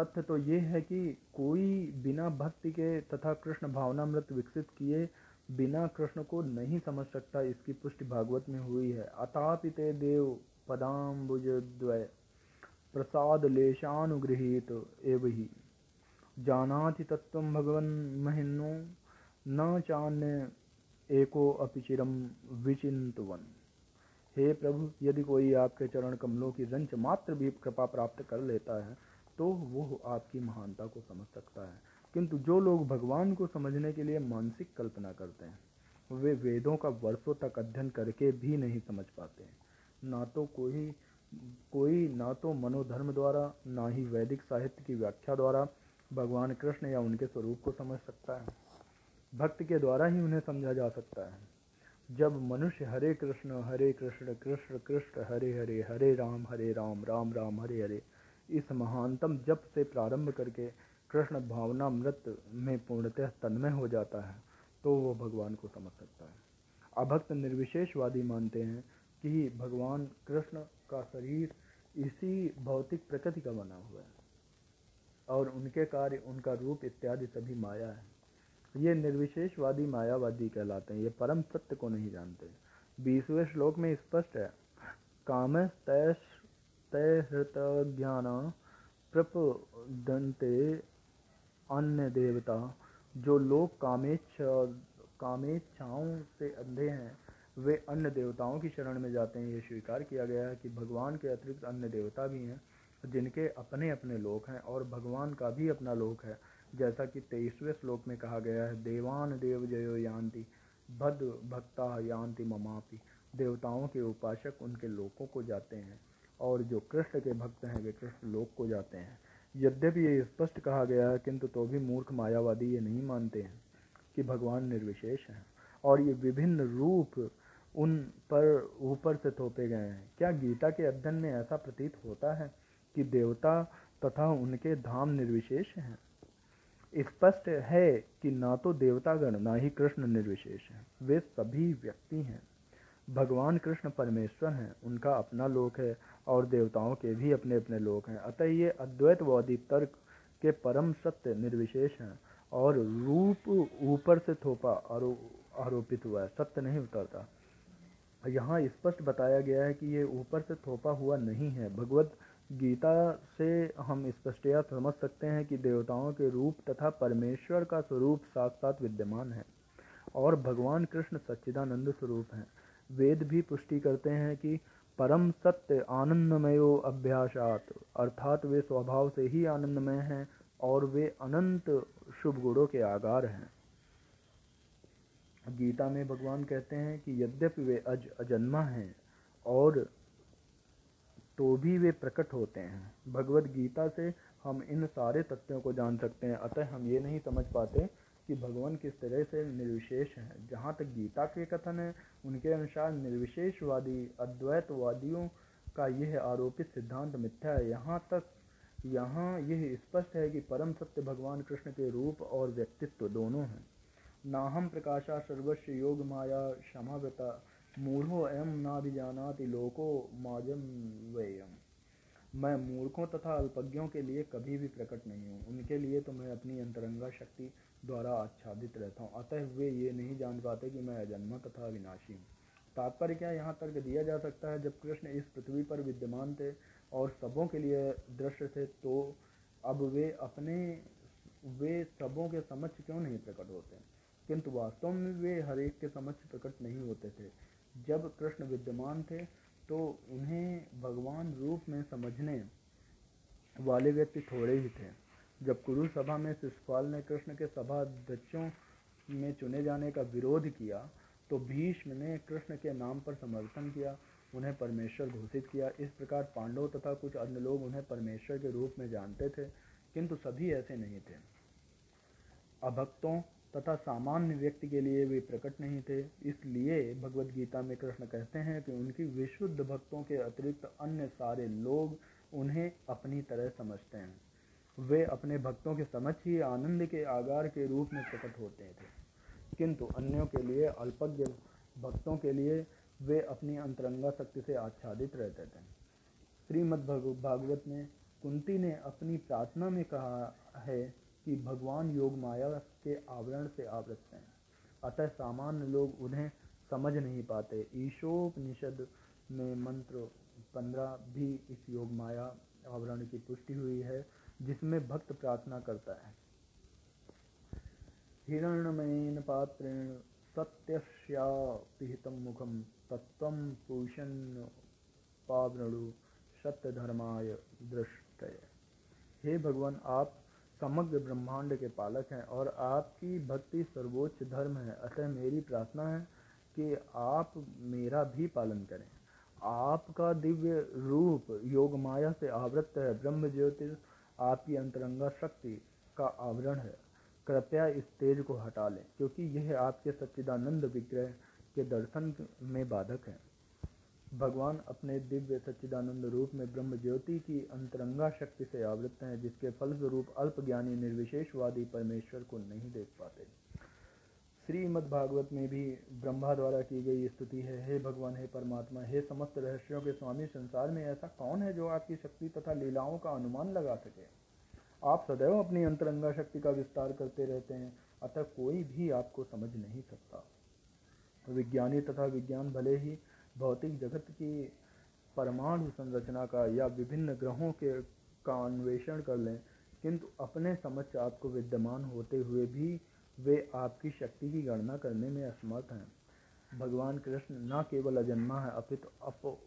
तथ्य तो ये है कि कोई बिना भक्ति के तथा कृष्ण भावनामृत विकसित किए बिना कृष्ण को नहीं समझ सकता इसकी पुष्टि भागवत में हुई है। अतापिते देव पदाम्बुजद्वय प्रसाद लेशानुगृहित एव ही जानाति तत्व भगवन महिन्नो न चान्य एको अपिचिरम विचिंतवन हे प्रभु, यदि कोई आपके चरण कमलों की रंच मात्र भी कृपा प्राप्त कर लेता है तो वो आपकी महानता को समझ सकता है। किंतु जो लोग भगवान को समझने के लिए मानसिक कल्पना करते हैं, वे वेदों का वर्षों तक अध्ययन करके भी नहीं समझ पाते हैं। ना तो कोई कोई ना तो मनोधर्म द्वारा, ना ही वैदिक साहित्य की व्याख्या द्वारा भगवान कृष्ण या उनके स्वरूप को समझ सकता है। भक्त के द्वारा ही उन्हें समझा जा सकता है। जब मनुष्य हरे कृष्ण हरे कृष्ण कृष्ण कृष्ण, हरे हरे हरे राम हरे राम राम राम, हरे हरे, इस महानतम जप से प्रारंभ करके कृष्ण भावना मृत में पूर्णतः तन्मय हो जाता है तो वो भगवान को समझ सकता है। अभक्त निर्विशेषवादी मानते हैं कि भगवान कृष्ण का शरीर इसी भौतिक प्रकृति का बना हुआ है और उनके कार्य, उनका रूप इत्यादि सभी माया है। ये निर्विशेषवादी मायावादी कहलाते हैं, ये परम सत्य को नहीं जानते। बीसवें श्लोक में स्पष्ट है, काम तैश तय हृत ज्ञान प्रपदंते अन्य देवता, जो लोग कामेच्छ कामेच्छाओं से अंधे हैं, वे अन्य देवताओं की शरण में जाते हैं। ये स्वीकार किया गया है कि भगवान के अतिरिक्त अन्य देवता भी हैं, जिनके अपने अपने लोक हैं और भगवान का भी अपना लोक है। जैसा कि तेईसवें श्लोक में कहा गया है, देवान देव जयो यान्ति, भद भक्ता यान्ति ममापि। देवताओं के उपासक उनके लोकों को जाते हैं और जो कृष्ण के भक्त हैं, वे कृष्ण लोक को जाते हैं। यद्यपि ये स्पष्ट कहा गया है, किंतु तो भी मूर्ख, मायावादी ये नहीं मानते हैं कि भगवान निर्विशेष हैं। और ये विभिन्न रूप उन पर ऊपर से थोपे गए हैं। क्या गीता के अध्ययन में ऐसा प्रतीत होता है कि देवता तथा उनके धाम निर्विशेष हैं? स्पष्ट है कि ना तो देवतागण, ना ही कृष्ण निर्विशेष हैं। वे सभी व्यक्ति हैं। भगवान कृष्ण परमेश्वर हैं। उनका अपना लोक है। और देवताओं के भी अपने अपने लोक हैं। अतः ये अद्वैतवादी तर्क के परम सत्य निर्विशेष हैं और रूप ऊपर से थोपा आरोपित हुआ है, सत्य नहीं उतरता। यहाँ स्पष्ट बताया गया है कि ये ऊपर से थोपा हुआ नहीं है। भगवत गीता से हम स्पष्टया समझ सकते हैं कि देवताओं के रूप तथा परमेश्वर का स्वरूप साथ साथ विद्यमान है और भगवान कृष्ण सच्चिदानंद स्वरूप हैं। वेद भी पुष्टि करते हैं कि परम सत्य आनंदमयो अभ्यासात। अर्थात वे स्वभाव से ही आनंदमय हैं और वे अनंत शुभ गुणों के आगार हैं। गीता में भगवान कहते हैं कि यद्यपि वे अज अजन्मा हैं और तो भी वे प्रकट होते हैं। भगवत गीता से हम इन सारे तथ्यों को जान सकते हैं, अतः हम ये नहीं समझ पाते कि भगवान किस तरह से निर्विशेष हैं। जहाँ तक गीता के कथन है, उनके अनुसार निर्विशेषवादी, अद्वैतवादियों का यह आरोपित सिद्धांत मिथ्या है। यहाँ तक, यहाँ यह स्पष्ट है कि परम सत्य भगवान कृष्ण के रूप और व्यक्तित्व दोनों हैं। नाहम प्रकाशा सर्वस्व योग माया क्षमाव्रता, मूढ़ो एम नाभिजानाति लोको माजम वेयम मैं मूर्खों तथा अल्पज्ञों के लिए कभी भी प्रकट नहीं हूँ। उनके लिए तो मैं अपनी अंतरंगा शक्ति द्वारा आच्छादित रहता हूँ। अतः वे ये नहीं जान पाते कि मैं अजन्मा तथा अविनाशी हूँ। तात्पर्य क्या यहाँ तर्क दिया जा सकता है? जब कृष्ण इस पृथ्वी पर विद्यमान थे और सबों के लिए दृश्य थे तो अब वे अपने, वे सबों के समक्ष क्यों नहीं प्रकट होते? किंतु वास्तव में वे हरेक के समक्ष प्रकट नहीं होते थे। जब कृष्ण विद्यमान थे तो उन्हें भगवान रूप में समझने वाले व्यक्ति थोड़े ही थे। जब कुरु सभा में शिषपाल ने कृष्ण के सभा अध्यक्षों में चुने जाने का विरोध किया तो भीष्म ने कृष्ण के नाम पर समर्थन किया, उन्हें परमेश्वर घोषित किया। इस प्रकार पांडव तथा कुछ अन्य लोग उन्हें परमेश्वर के रूप में जानते थे, किंतु सभी ऐसे नहीं थे। अभक्तों तथा सामान्य व्यक्ति के लिए वे प्रकट नहीं थे। इसलिए भगवत गीता में कृष्ण कहते हैं कि उनकी विशुद्ध भक्तों के अतिरिक्त अन्य सारे लोग उन्हें अपनी तरह समझते हैं। वे अपने भक्तों के समझ ही आनंद के आगार के रूप में प्रकट होते थे। किंतु अन्यों के लिए, अल्पज्ञ भक्तों के लिए वे अपनी अंतरंगा शक्ति से आच्छादित रहते थे। श्रीमद् भागवत में कुंती ने अपनी प्रार्थना में कहा है कि भगवान योग माया के आवरण से आवृत हैं। अतः सामान्य लोग उन्हें समझ नहीं पाते। ईशोपनिषद में मंत्र पंद्रह भी इस योग माया आवरण की पुष्टि हुई है। जिसमें भक्त प्रार्थना करता है। हिरण्यमेन पात्रेण सत्यस्यापिहितं मुखम तत्व पूषण पावृणु सत्य धर्माय दृष्टय। हे भगवान, आप समग्र ब्रह्मांड के पालक हैं और आपकी भक्ति सर्वोच्च धर्म है। अतः मेरी प्रार्थना है कि आप मेरा भी पालन करें। आपका दिव्य रूप योग माया से आवृत है। ब्रह्म ज्योतिष आपकी अंतरंगा शक्ति का आवरण है। कृपया इस तेज को हटा लें, क्योंकि यह आपके सच्चिदानंद विग्रह के दर्शन में बाधक है। भगवान अपने दिव्य सच्चिदानंद रूप में ब्रह्म ज्योति की अंतरंगा शक्ति से आवृत हैं, जिसके फलस्वरूप अल्प ज्ञानी निर्विशेषवादी परमेश्वर को नहीं देख पाते। श्रीमद् भागवत में भी ब्रह्मा द्वारा की गई स्तुति है। हे भगवान, हे परमात्मा, हे समस्त रहस्यों के स्वामी, संसार में ऐसा कौन है जो आपकी शक्ति तथा लीलाओं का अनुमान लगा सके? आप सदैव अपनी अंतरंगा शक्ति का विस्तार करते रहते हैं, अतः कोई भी आपको समझ नहीं सकता। विज्ञानी तथा विज्ञान भले ही भौतिक जगत की परमाणु संरचना का या विभिन्न ग्रहों के का अन्वेषण कर लें, किंतु अपने समक्ष आपको विद्यमान होते हुए भी वे आपकी शक्ति की गणना करने में असमर्थ हैं। भगवान कृष्ण न केवल अजन्मा है, अपितु अप,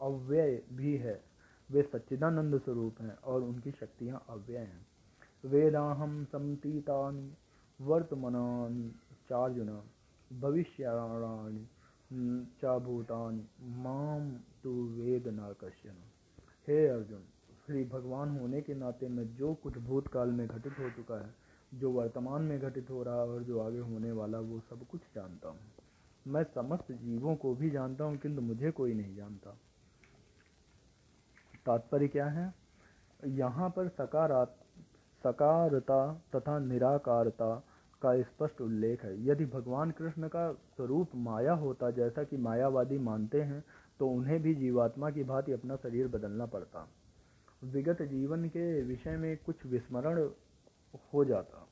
अव्यय भी है। वे सच्चिदानंद स्वरूप हैं और उनकी शक्तियाँ अव्यय हैं। वेदाहम समतीतानि वर्तमानानि, चार्जुन भविष्याणि चा माम तू वेद नाकश्यन हे अर्जुन, श्री भगवान होने के नाते में जो कुछ भूतकाल में घटित हो चुका है जो वर्तमान में घटित हो रहा है और जो आगे होने वाला, वो सब कुछ जानता हूँ। मैं समस्त जीवों को भी जानता हूँ, किंतु मुझे कोई नहीं जानता। तात्पर्य क्या है? यहाँ पर सकारात, सकारता तथा निराकारता का स्पष्ट उल्लेख है। यदि भगवान कृष्ण का स्वरूप माया होता, जैसा कि मायावादी मानते हैं तो उन्हें भी जीवात्मा की भांति अपना शरीर बदलना पड़ता। विगत जीवन के विषय में कुछ विस्मरण हो जाता।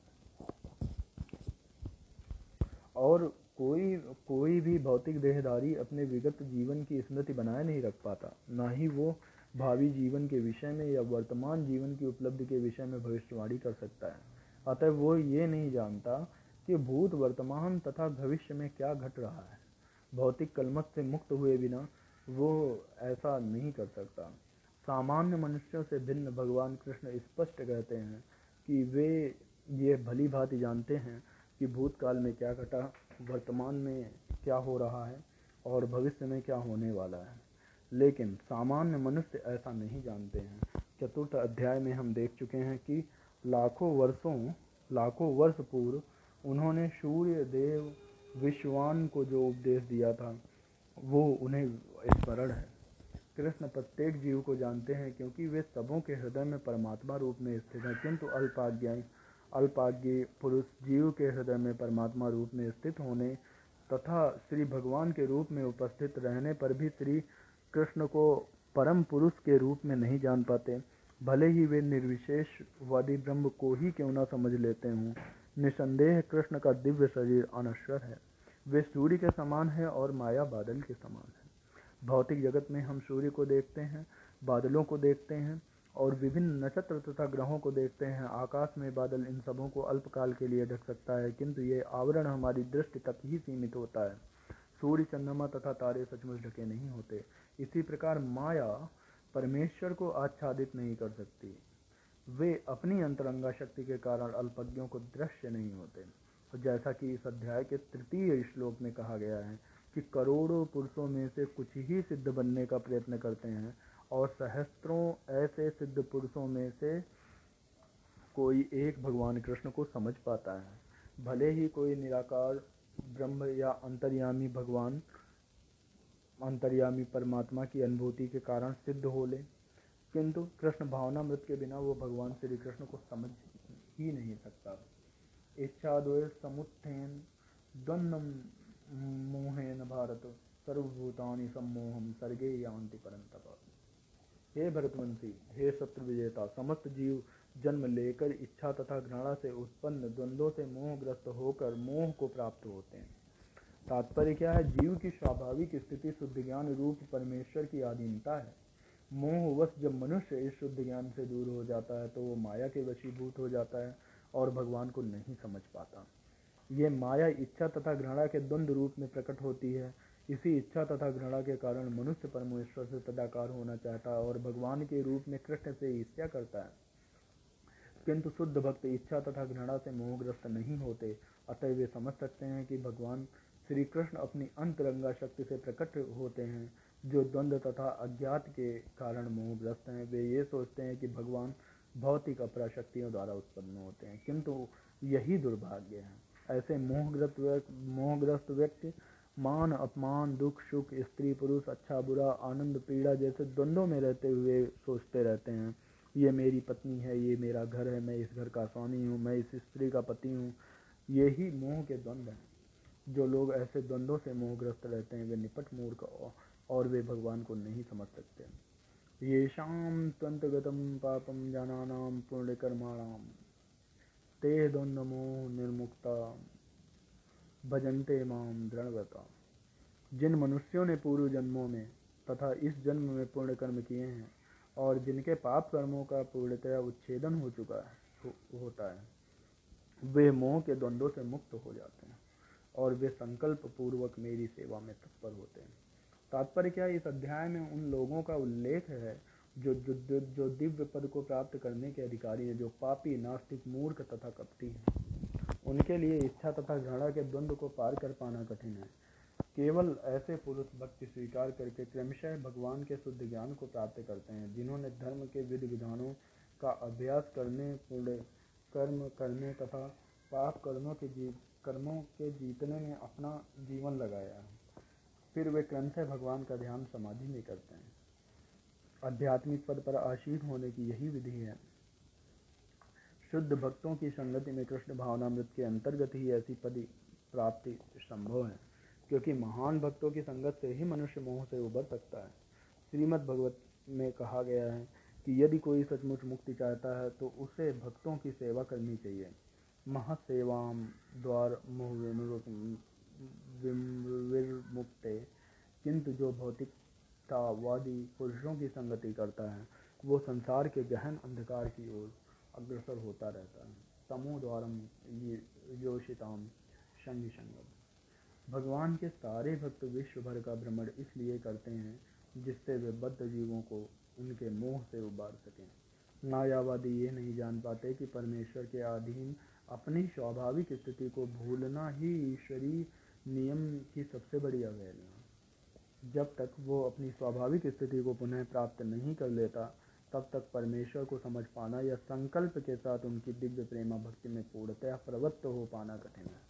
और कोई कोई भी भौतिक देहधारी अपने विगत जीवन की स्मृति बनाए नहीं रख पाता। ना ही वो भावी जीवन के विषय में या वर्तमान जीवन की उपलब्धि के विषय में भविष्यवाणी कर सकता है। अतः वो ये नहीं जानता कि भूत वर्तमान तथा भविष्य में क्या घट रहा है। भौतिक कलमत से मुक्त हुए बिना वो ऐसा नहीं कर सकता। सामान्य मनुष्यों से भिन्न भगवान कृष्ण स्पष्ट कहते हैं कि वे ये भली भांति जानते हैं कि भूतकाल में क्या घटा, वर्तमान में क्या हो रहा है और भविष्य में क्या होने वाला है। लेकिन सामान्य मनुष्य ऐसा नहीं जानते हैं। चतुर्थ अध्याय में हम देख चुके हैं कि लाखों वर्षों, लाखों वर्ष पूर्व उन्होंने सूर्य देव विश्वान को जो उपदेश दिया था, वो उन्हें स्मरण है। कृष्ण प्रत्येक जीव को जानते हैं क्योंकि वे सबों के हृदय में परमात्मा रूप में स्थित हैं, किंतु अल्पाज्ञाई अल्पाज्ञ पुरुष जीव के हृदय में परमात्मा रूप में स्थित होने तथा श्री भगवान के रूप में उपस्थित रहने पर भी श्री कृष्ण को परम पुरुष के रूप में नहीं जान पाते। भले ही वे निर्विशेषवादी ब्रह्म को ही क्यों ना समझ लेते हों। निसंदेह कृष्ण का दिव्य शरीर अनश्वर है। वे सूर्य के समान है और माया बादल के समान है। भौतिक जगत में हम सूर्य को देखते हैं, बादलों को देखते हैं और विभिन्न नक्षत्र तथा ग्रहों को देखते हैं। आकाश में बादल इन सबों को अल्पकाल के लिए ढक सकता है, किंतु ये आवरण हमारी दृष्टि तक ही सीमित होता है। सूर्य, चंद्रमा तथा तारे सचमुच ढके नहीं होते। इसी प्रकार माया परमेश्वर को आच्छादित नहीं कर सकती। वे अपनी अंतरंगा शक्ति के कारण अल्पज्ञों को दृश्य नहीं होते। और जैसा कि इस अध्याय के तृतीय श्लोक में कहा गया है कि करोड़ों पुरुषों में से कुछ ही सिद्ध बनने का प्रयत्न करते हैं और सहस्त्रों ऐसे सिद्ध पुरुषों में से कोई एक भगवान कृष्ण को समझ पाता है। भले ही कोई निराकार, ब्रह्म या अंतर्यामी भगवान, अंतर्यामी परमात्मा की अनुभूति के कारण सिद्ध हो ले, किंतु कृष्ण भावनामृत के बिना वो भगवान श्री कृष्ण को समझ ही नहीं सकता। इच्छा द्वय समुत्थेन, द्वंद्व मोहेन भारत, सर्वभूतानि सम्मोहम सर्गे यांति परंतप हे भरतवंशी, हे शत्रु विजेता समस्त जीव जन्म लेकर इच्छा तथा घृणा से उत्पन्न द्वंद्वों से मोहग्रस्त होकर मोह को प्राप्त होते हैं। तात्पर्य क्या है? जीव की स्वाभाविक स्थिति शुद्ध ज्ञान रूप परमेश्वर की आधीनता है। मोहवश जब मनुष्य इस शुद्ध ज्ञान से दूर हो जाता है तो वो माया के वशीभूत हो जाता है और भगवान को नहीं समझ पाता। ये माया इच्छा तथा घृणा के द्वंद्व रूप में प्रकट होती है। इसी इच्छा तथा घृणा के कारण मनुष्य परमेश्वर से तदाकार होना चाहता है और भगवान के रूप में कृष्ण से ईर्ष्या करता है। किंतु शुद्ध भक्त इच्छा तथा घृणा से मोहग्रस्त नहीं होते। अतः वे समझ सकते हैं कि भगवान श्री कृष्ण अपनी अंतरंगा शक्ति से प्रकट होते हैं, जो द्वंद्व तथा अज्ञात के कारण मोहग्रस्त हैं। वे ये सोचते हैं कि भगवान भौतिक अपरा शक्तियों द्वारा उत्पन्न होते हैं, किंतु यही दुर्भाग्य है। ऐसे मोहग्रस्त मोहग्रस्त व्यक्ति मान, अपमान, दुख, सुख, स्त्री, पुरुष अच्छा बुरा, आनंद, पीड़ा जैसे द्वंद्वों में रहते हुए सोचते रहते हैं। ये मेरी पत्नी है, ये मेरा घर है, मैं इस घर का स्वामी हूँ, मैं इस स्त्री का पति हूँ। ये ही मोह के द्वंद्व हैं। जो लोग ऐसे द्वंद्वों से मोहग्रस्त रहते हैं, वे निपट मूर्ख और वे भगवान को नहीं समझ सकते। ये शाम तंतगतम पापम जानानाम पुण्य कर्माणाम ते द्वंद्व मोह निर्मुक्ता। भजनते माम दृढ़ता जिन मनुष्यों ने पूर्व जन्मों में तथा इस जन्म में पूर्ण कर्म किए हैं और जिनके पाप कर्मों का पूर्णतया उच्छेदन हो चुका है हो, होता है वे मोह के द्वंद्वों से मुक्त हो जाते हैं और वे संकल्प पूर्वक मेरी सेवा में तत्पर होते हैं। तात्पर्य क्या इस अध्याय में उन लोगों का उल्लेख है जो जो, जो दिव्य पद को प्राप्त करने के अधिकारी हैं जो पापी नास्तिक मूर्ख तथा कपटी हैं। उनके लिए इच्छा तथा घृणा के द्वंद्व को पार कर पाना कठिन है। केवल ऐसे पुरुष भक्ति स्वीकार करके क्रमशः भगवान के शुद्ध ज्ञान को प्राप्त करते हैं, जिन्होंने धर्म के विधि विधानों का अभ्यास करने पुण्य कर्म करने तथा पाप कर्मों के जी, कर्मों के जीतने में अपना जीवन लगाया है। फिर वे क्रमशः भगवान का ध्यान समाधि में करते हैं। आध्यात्मिक पद पर आशीन होने की यही विधि है। शुद्ध भक्तों की संगति में कृष्ण भावनामृत के अंतर्गत ही ऐसी पदी प्राप्ति संभव है, क्योंकि महान भक्तों की संगत से ही मनुष्य मोह से उबर सकता है। श्रीमद् भगवत में कहा गया है कि यदि कोई सचमुच मुक्ति चाहता है तो उसे भक्तों की सेवा करनी चाहिए। महसेवाम द्वार मोह मुक्ते किंतु जो भौतिकतावादी पुरुषों की संगति करता है, वो संसार के गहन अंधकार की ओर अग्रसर होता रहता है। तमो द्वारम योषिताम संग संगम भगवान के सारे भक्त विश्व भर का भ्रमण इसलिए करते हैं, जिससे वे बद्ध जीवों को उनके मोह से उबार सकें। मायावादी ये नहीं जान पाते कि परमेश्वर के अधीन अपनी स्वाभाविक स्थिति को भूलना ही ईश्वरीय नियम की सबसे बड़ी अवहेलना जब तक वो अपनी स्वाभाविक स्थिति को पुनः प्राप्त नहीं कर लेता तब तक परमेश्वर को समझ पाना या संकल्प के साथ उनकी दिव्य प्रेमा भक्ति में पूर्णतया प्रवृत्त हो पाना कठिन है।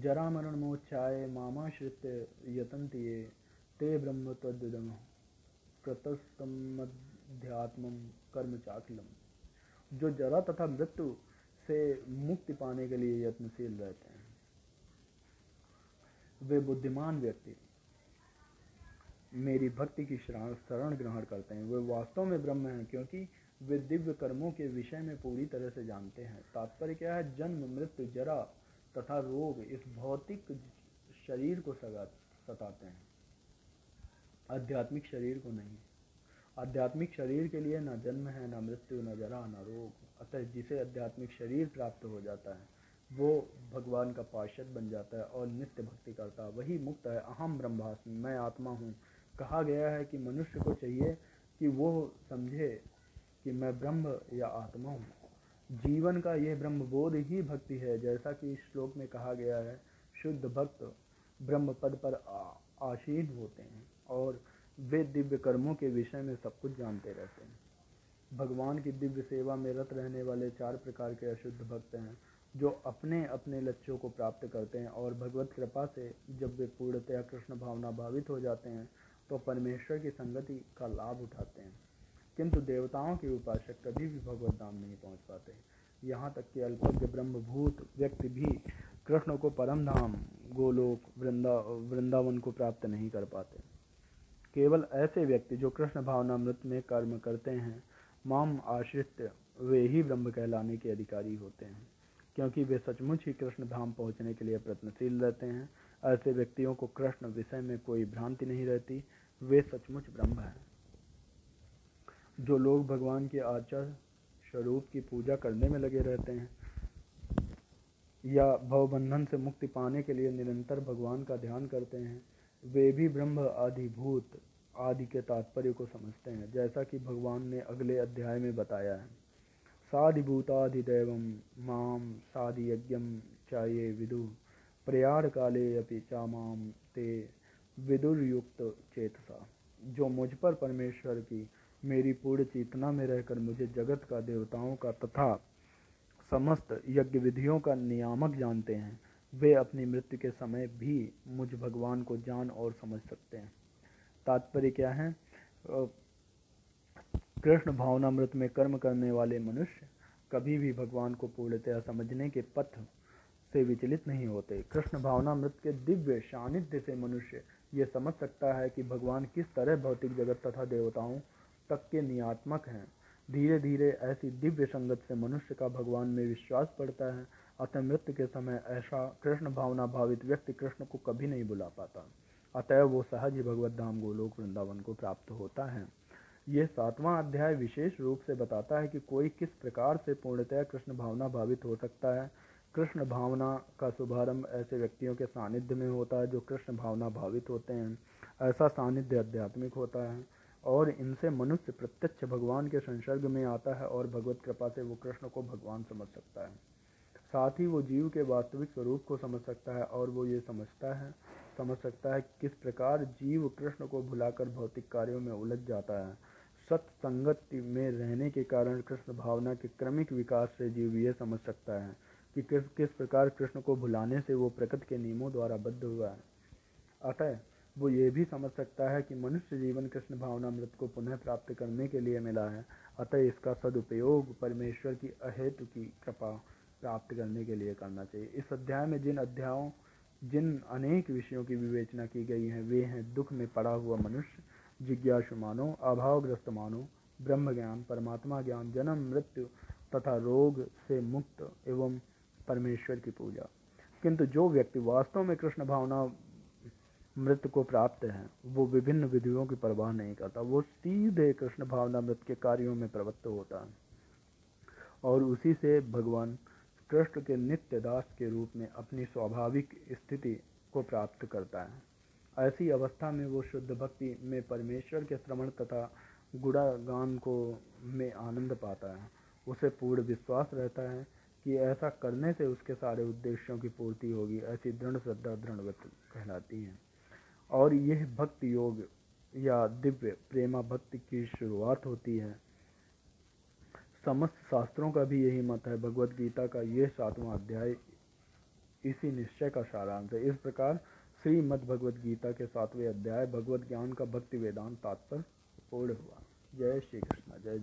जरा मरण मोक्षाय मामाश्रित यतंत ये ते ब्रह्म तद्दम प्रतस्तमध्यात्म कर्म चाकलम जो जरा तथा मृत्यु से मुक्ति पाने के लिए यत्नशील रहते हैं। वे बुद्धिमान व्यक्ति मेरी भक्ति की शरण शरण ग्रहण करते हैं। वे वास्तव में ब्रह्म हैं, क्योंकि वे दिव्य कर्मों के विषय में पूरी तरह से जानते हैं। तात्पर्य क्या है? जन्म, मृत्यु, जरा तथा रोग इस भौतिक शरीर को सगा सताते हैं। आध्यात्मिक शरीर को नहीं। आध्यात्मिक शरीर के लिए ना जन्म है, ना मृत्यु, न जरा, ना रोग। अतः जिसे आध्यात्मिक शरीर प्राप्त हो जाता है, वो भगवान का पार्षद बन जाता है और नित्य भक्ति करता है। वही मुक्त है। अहम ब्रह्मास्मि, मैं आत्मा हूँ। कहा गया है कि मनुष्य को चाहिए कि वो समझे कि मैं ब्रह्म या आत्मा हूँ। जीवन का यह ब्रह्म बोध ही भक्ति है, जैसा कि इस श्लोक में कहा गया है, शुद्ध भक्त ब्रह्म पद पर आशीन होते हैं और वे दिव्य कर्मों के विषय में सब कुछ जानते रहते हैं। भगवान की दिव्य सेवा में रत रहने वाले चार प्रकार के अशुद्ध भक्त हैं, जो अपने अपने लक्ष्यों को प्राप्त करते हैं और भगवत कृपा से जब वे पूर्णतया कृष्ण भावना भावित हो जाते हैं तो परमेश्वर की संगति का लाभ उठाते हैं। किंतु देवताओं के उपासक कभी भी भगवत धाम नहीं पहुँच पाते यहाँ तक कि अल्पज्ञ, ब्रह्मभूत व्यक्ति भी कृष्ण को परम धाम, गोलोक, वृंदा, वृंदावन को प्राप्त नहीं कर पाते। केवल ऐसे व्यक्ति जो कृष्ण भावनामृत में कर्म करते हैं, माम आश्रित, वे ही ब्रह्म कहलाने के अधिकारी होते हैं। क्योंकि वे सचमुच ही कृष्ण धाम पहुँचने के लिए प्रयत्नशील रहते हैं। ऐसे व्यक्तियों को कृष्ण विषय में कोई भ्रांति नहीं रहती। वे सचमुच ब्रह्म हैं। जो लोग भगवान के आचार स्वरूप की पूजा करने में लगे रहते हैं या भवबंधन से मुक्ति पाने के लिए निरंतर भगवान का ध्यान करते हैं, वे भी ब्रह्म आदिभूत, आदि के तात्पर्य को समझते हैं, जैसा कि भगवान ने अगले अध्याय में बताया है। साधिभूताधिदैवं माँ साधियज्ञं च ये विदु प्रयाण काले अपि चा माम ते विदुर्युक्त चेतसा जो मुझ पर परमेश्वर की मेरी पूर्ण चेतना में रहकर मुझे जगत का देवताओं का तथा समस्त यज्ञ विधियों का नियामक जानते हैं। वे अपनी मृत्यु के समय भी मुझ भगवान को जान और समझ सकते हैं। तात्पर्य क्या है? कृष्ण भावनामृत में कर्म करने वाले मनुष्य कभी भी भगवान को पूर्णतया समझने के पथ से विचलित नहीं होते। कृष्ण भावनामृत के दिव्य सानिध्य से मनुष्य ये समझ सकता है कि भगवान किस तरह भौतिक जगत तथा देवताओं तक के नियात्मक हैं। धीरे धीरे ऐसी दिव्य संगत से मनुष्य का भगवान में विश्वास पड़ता है। अतः मृत्यु के समय ऐसा कृष्ण भावना भावित व्यक्ति कृष्ण को कभी नहीं बुला पाता। अतः वो सहज ही भगवत धाम गोलोक वृंदावन को प्राप्त होता है। यह सातवां अध्याय विशेष रूप से बताता है कि कोई किस प्रकार से पूर्णतया कृष्ण भावना भावित हो सकता है। कृष्ण भावना का शुभारंभ ऐसे व्यक्तियों के सानिध्य में होता है जो कृष्ण भावना भावित होते हैं। ऐसा सानिध्य आध्यात्मिक होता है और इनसे मनुष्य प्रत्यक्ष भगवान के संसर्ग में आता है और भगवत कृपा से वो कृष्ण को भगवान समझ सकता है। साथ ही वो जीव के वास्तविक स्वरूप को समझ सकता है और वो ये समझता है, समझ सकता है किस प्रकार जीव कृष्ण को भुलाकर भौतिक कार्यों में उलझ जाता है। सत्संगति में रहने के कारण कृष्ण भावना के क्रमिक विकास से जीव यह समझ सकता है। कि किस किस प्रकार कृष्ण को भुलाने से वो प्रकृति के नियमों द्वारा बद्ध हुआ है। अतः वो ये भी समझ सकता है कि मनुष्य जीवन कृष्ण भावना मृत को पुनः प्राप्त करने के लिए मिला है। अतः इसका सदुपयोग परमेश्वर की अहेतु की कृपा प्राप्त करने के लिए करना चाहिए। इस अध्याय में जिन अध्यायों, जिन अनेक विषयों की विवेचना की गई है, वे हैं दुख में पड़ा हुआ मनुष्य, जिज्ञासु मानो, अभावग्रस्त मानो ब्रह्म ज्ञान परमात्मा ज्ञान, जन्म, मृत्यु तथा रोग से मुक्त एवं परमेश्वर की पूजा। किंतु जो व्यक्ति वास्तव में कृष्ण भावना मृत को प्राप्त है, वो विभिन्न विधियों की परवाह नहीं करता। वो सीधे कृष्ण भावना मृत के कार्यों में प्रवृत्त होता है। और उसी से भगवान कृष्ण के नित्य दास के रूप में अपनी स्वाभाविक स्थिति को प्राप्त करता है। ऐसी अवस्था में वो शुद्ध भक्ति में परमेश्वर के श्रवण तथा गुणागान को में आनंद पाता है। उसे पूर्ण विश्वास रहता है कि ऐसा करने से उसके सारे उद्देश्यों की पूर्ति होगी, ऐसी दृढ़ श्रद्धा दृढ़ कहलाती है। और यह भक्ति योग या दिव्य प्रेमा भक्ति की शुरुआत होती है। समस्त शास्त्रों का भी यही मत है। भगवत गीता का यह सातवां अध्याय इसी निश्चय का सारांश है। इस प्रकार श्रीमद् भगवद गीता के सातवें अध्याय भगवत ज्ञान का भक्ति वेदांत तात्पर्य पूर्ण हुआ। जय श्री कृष्ण। जय जय।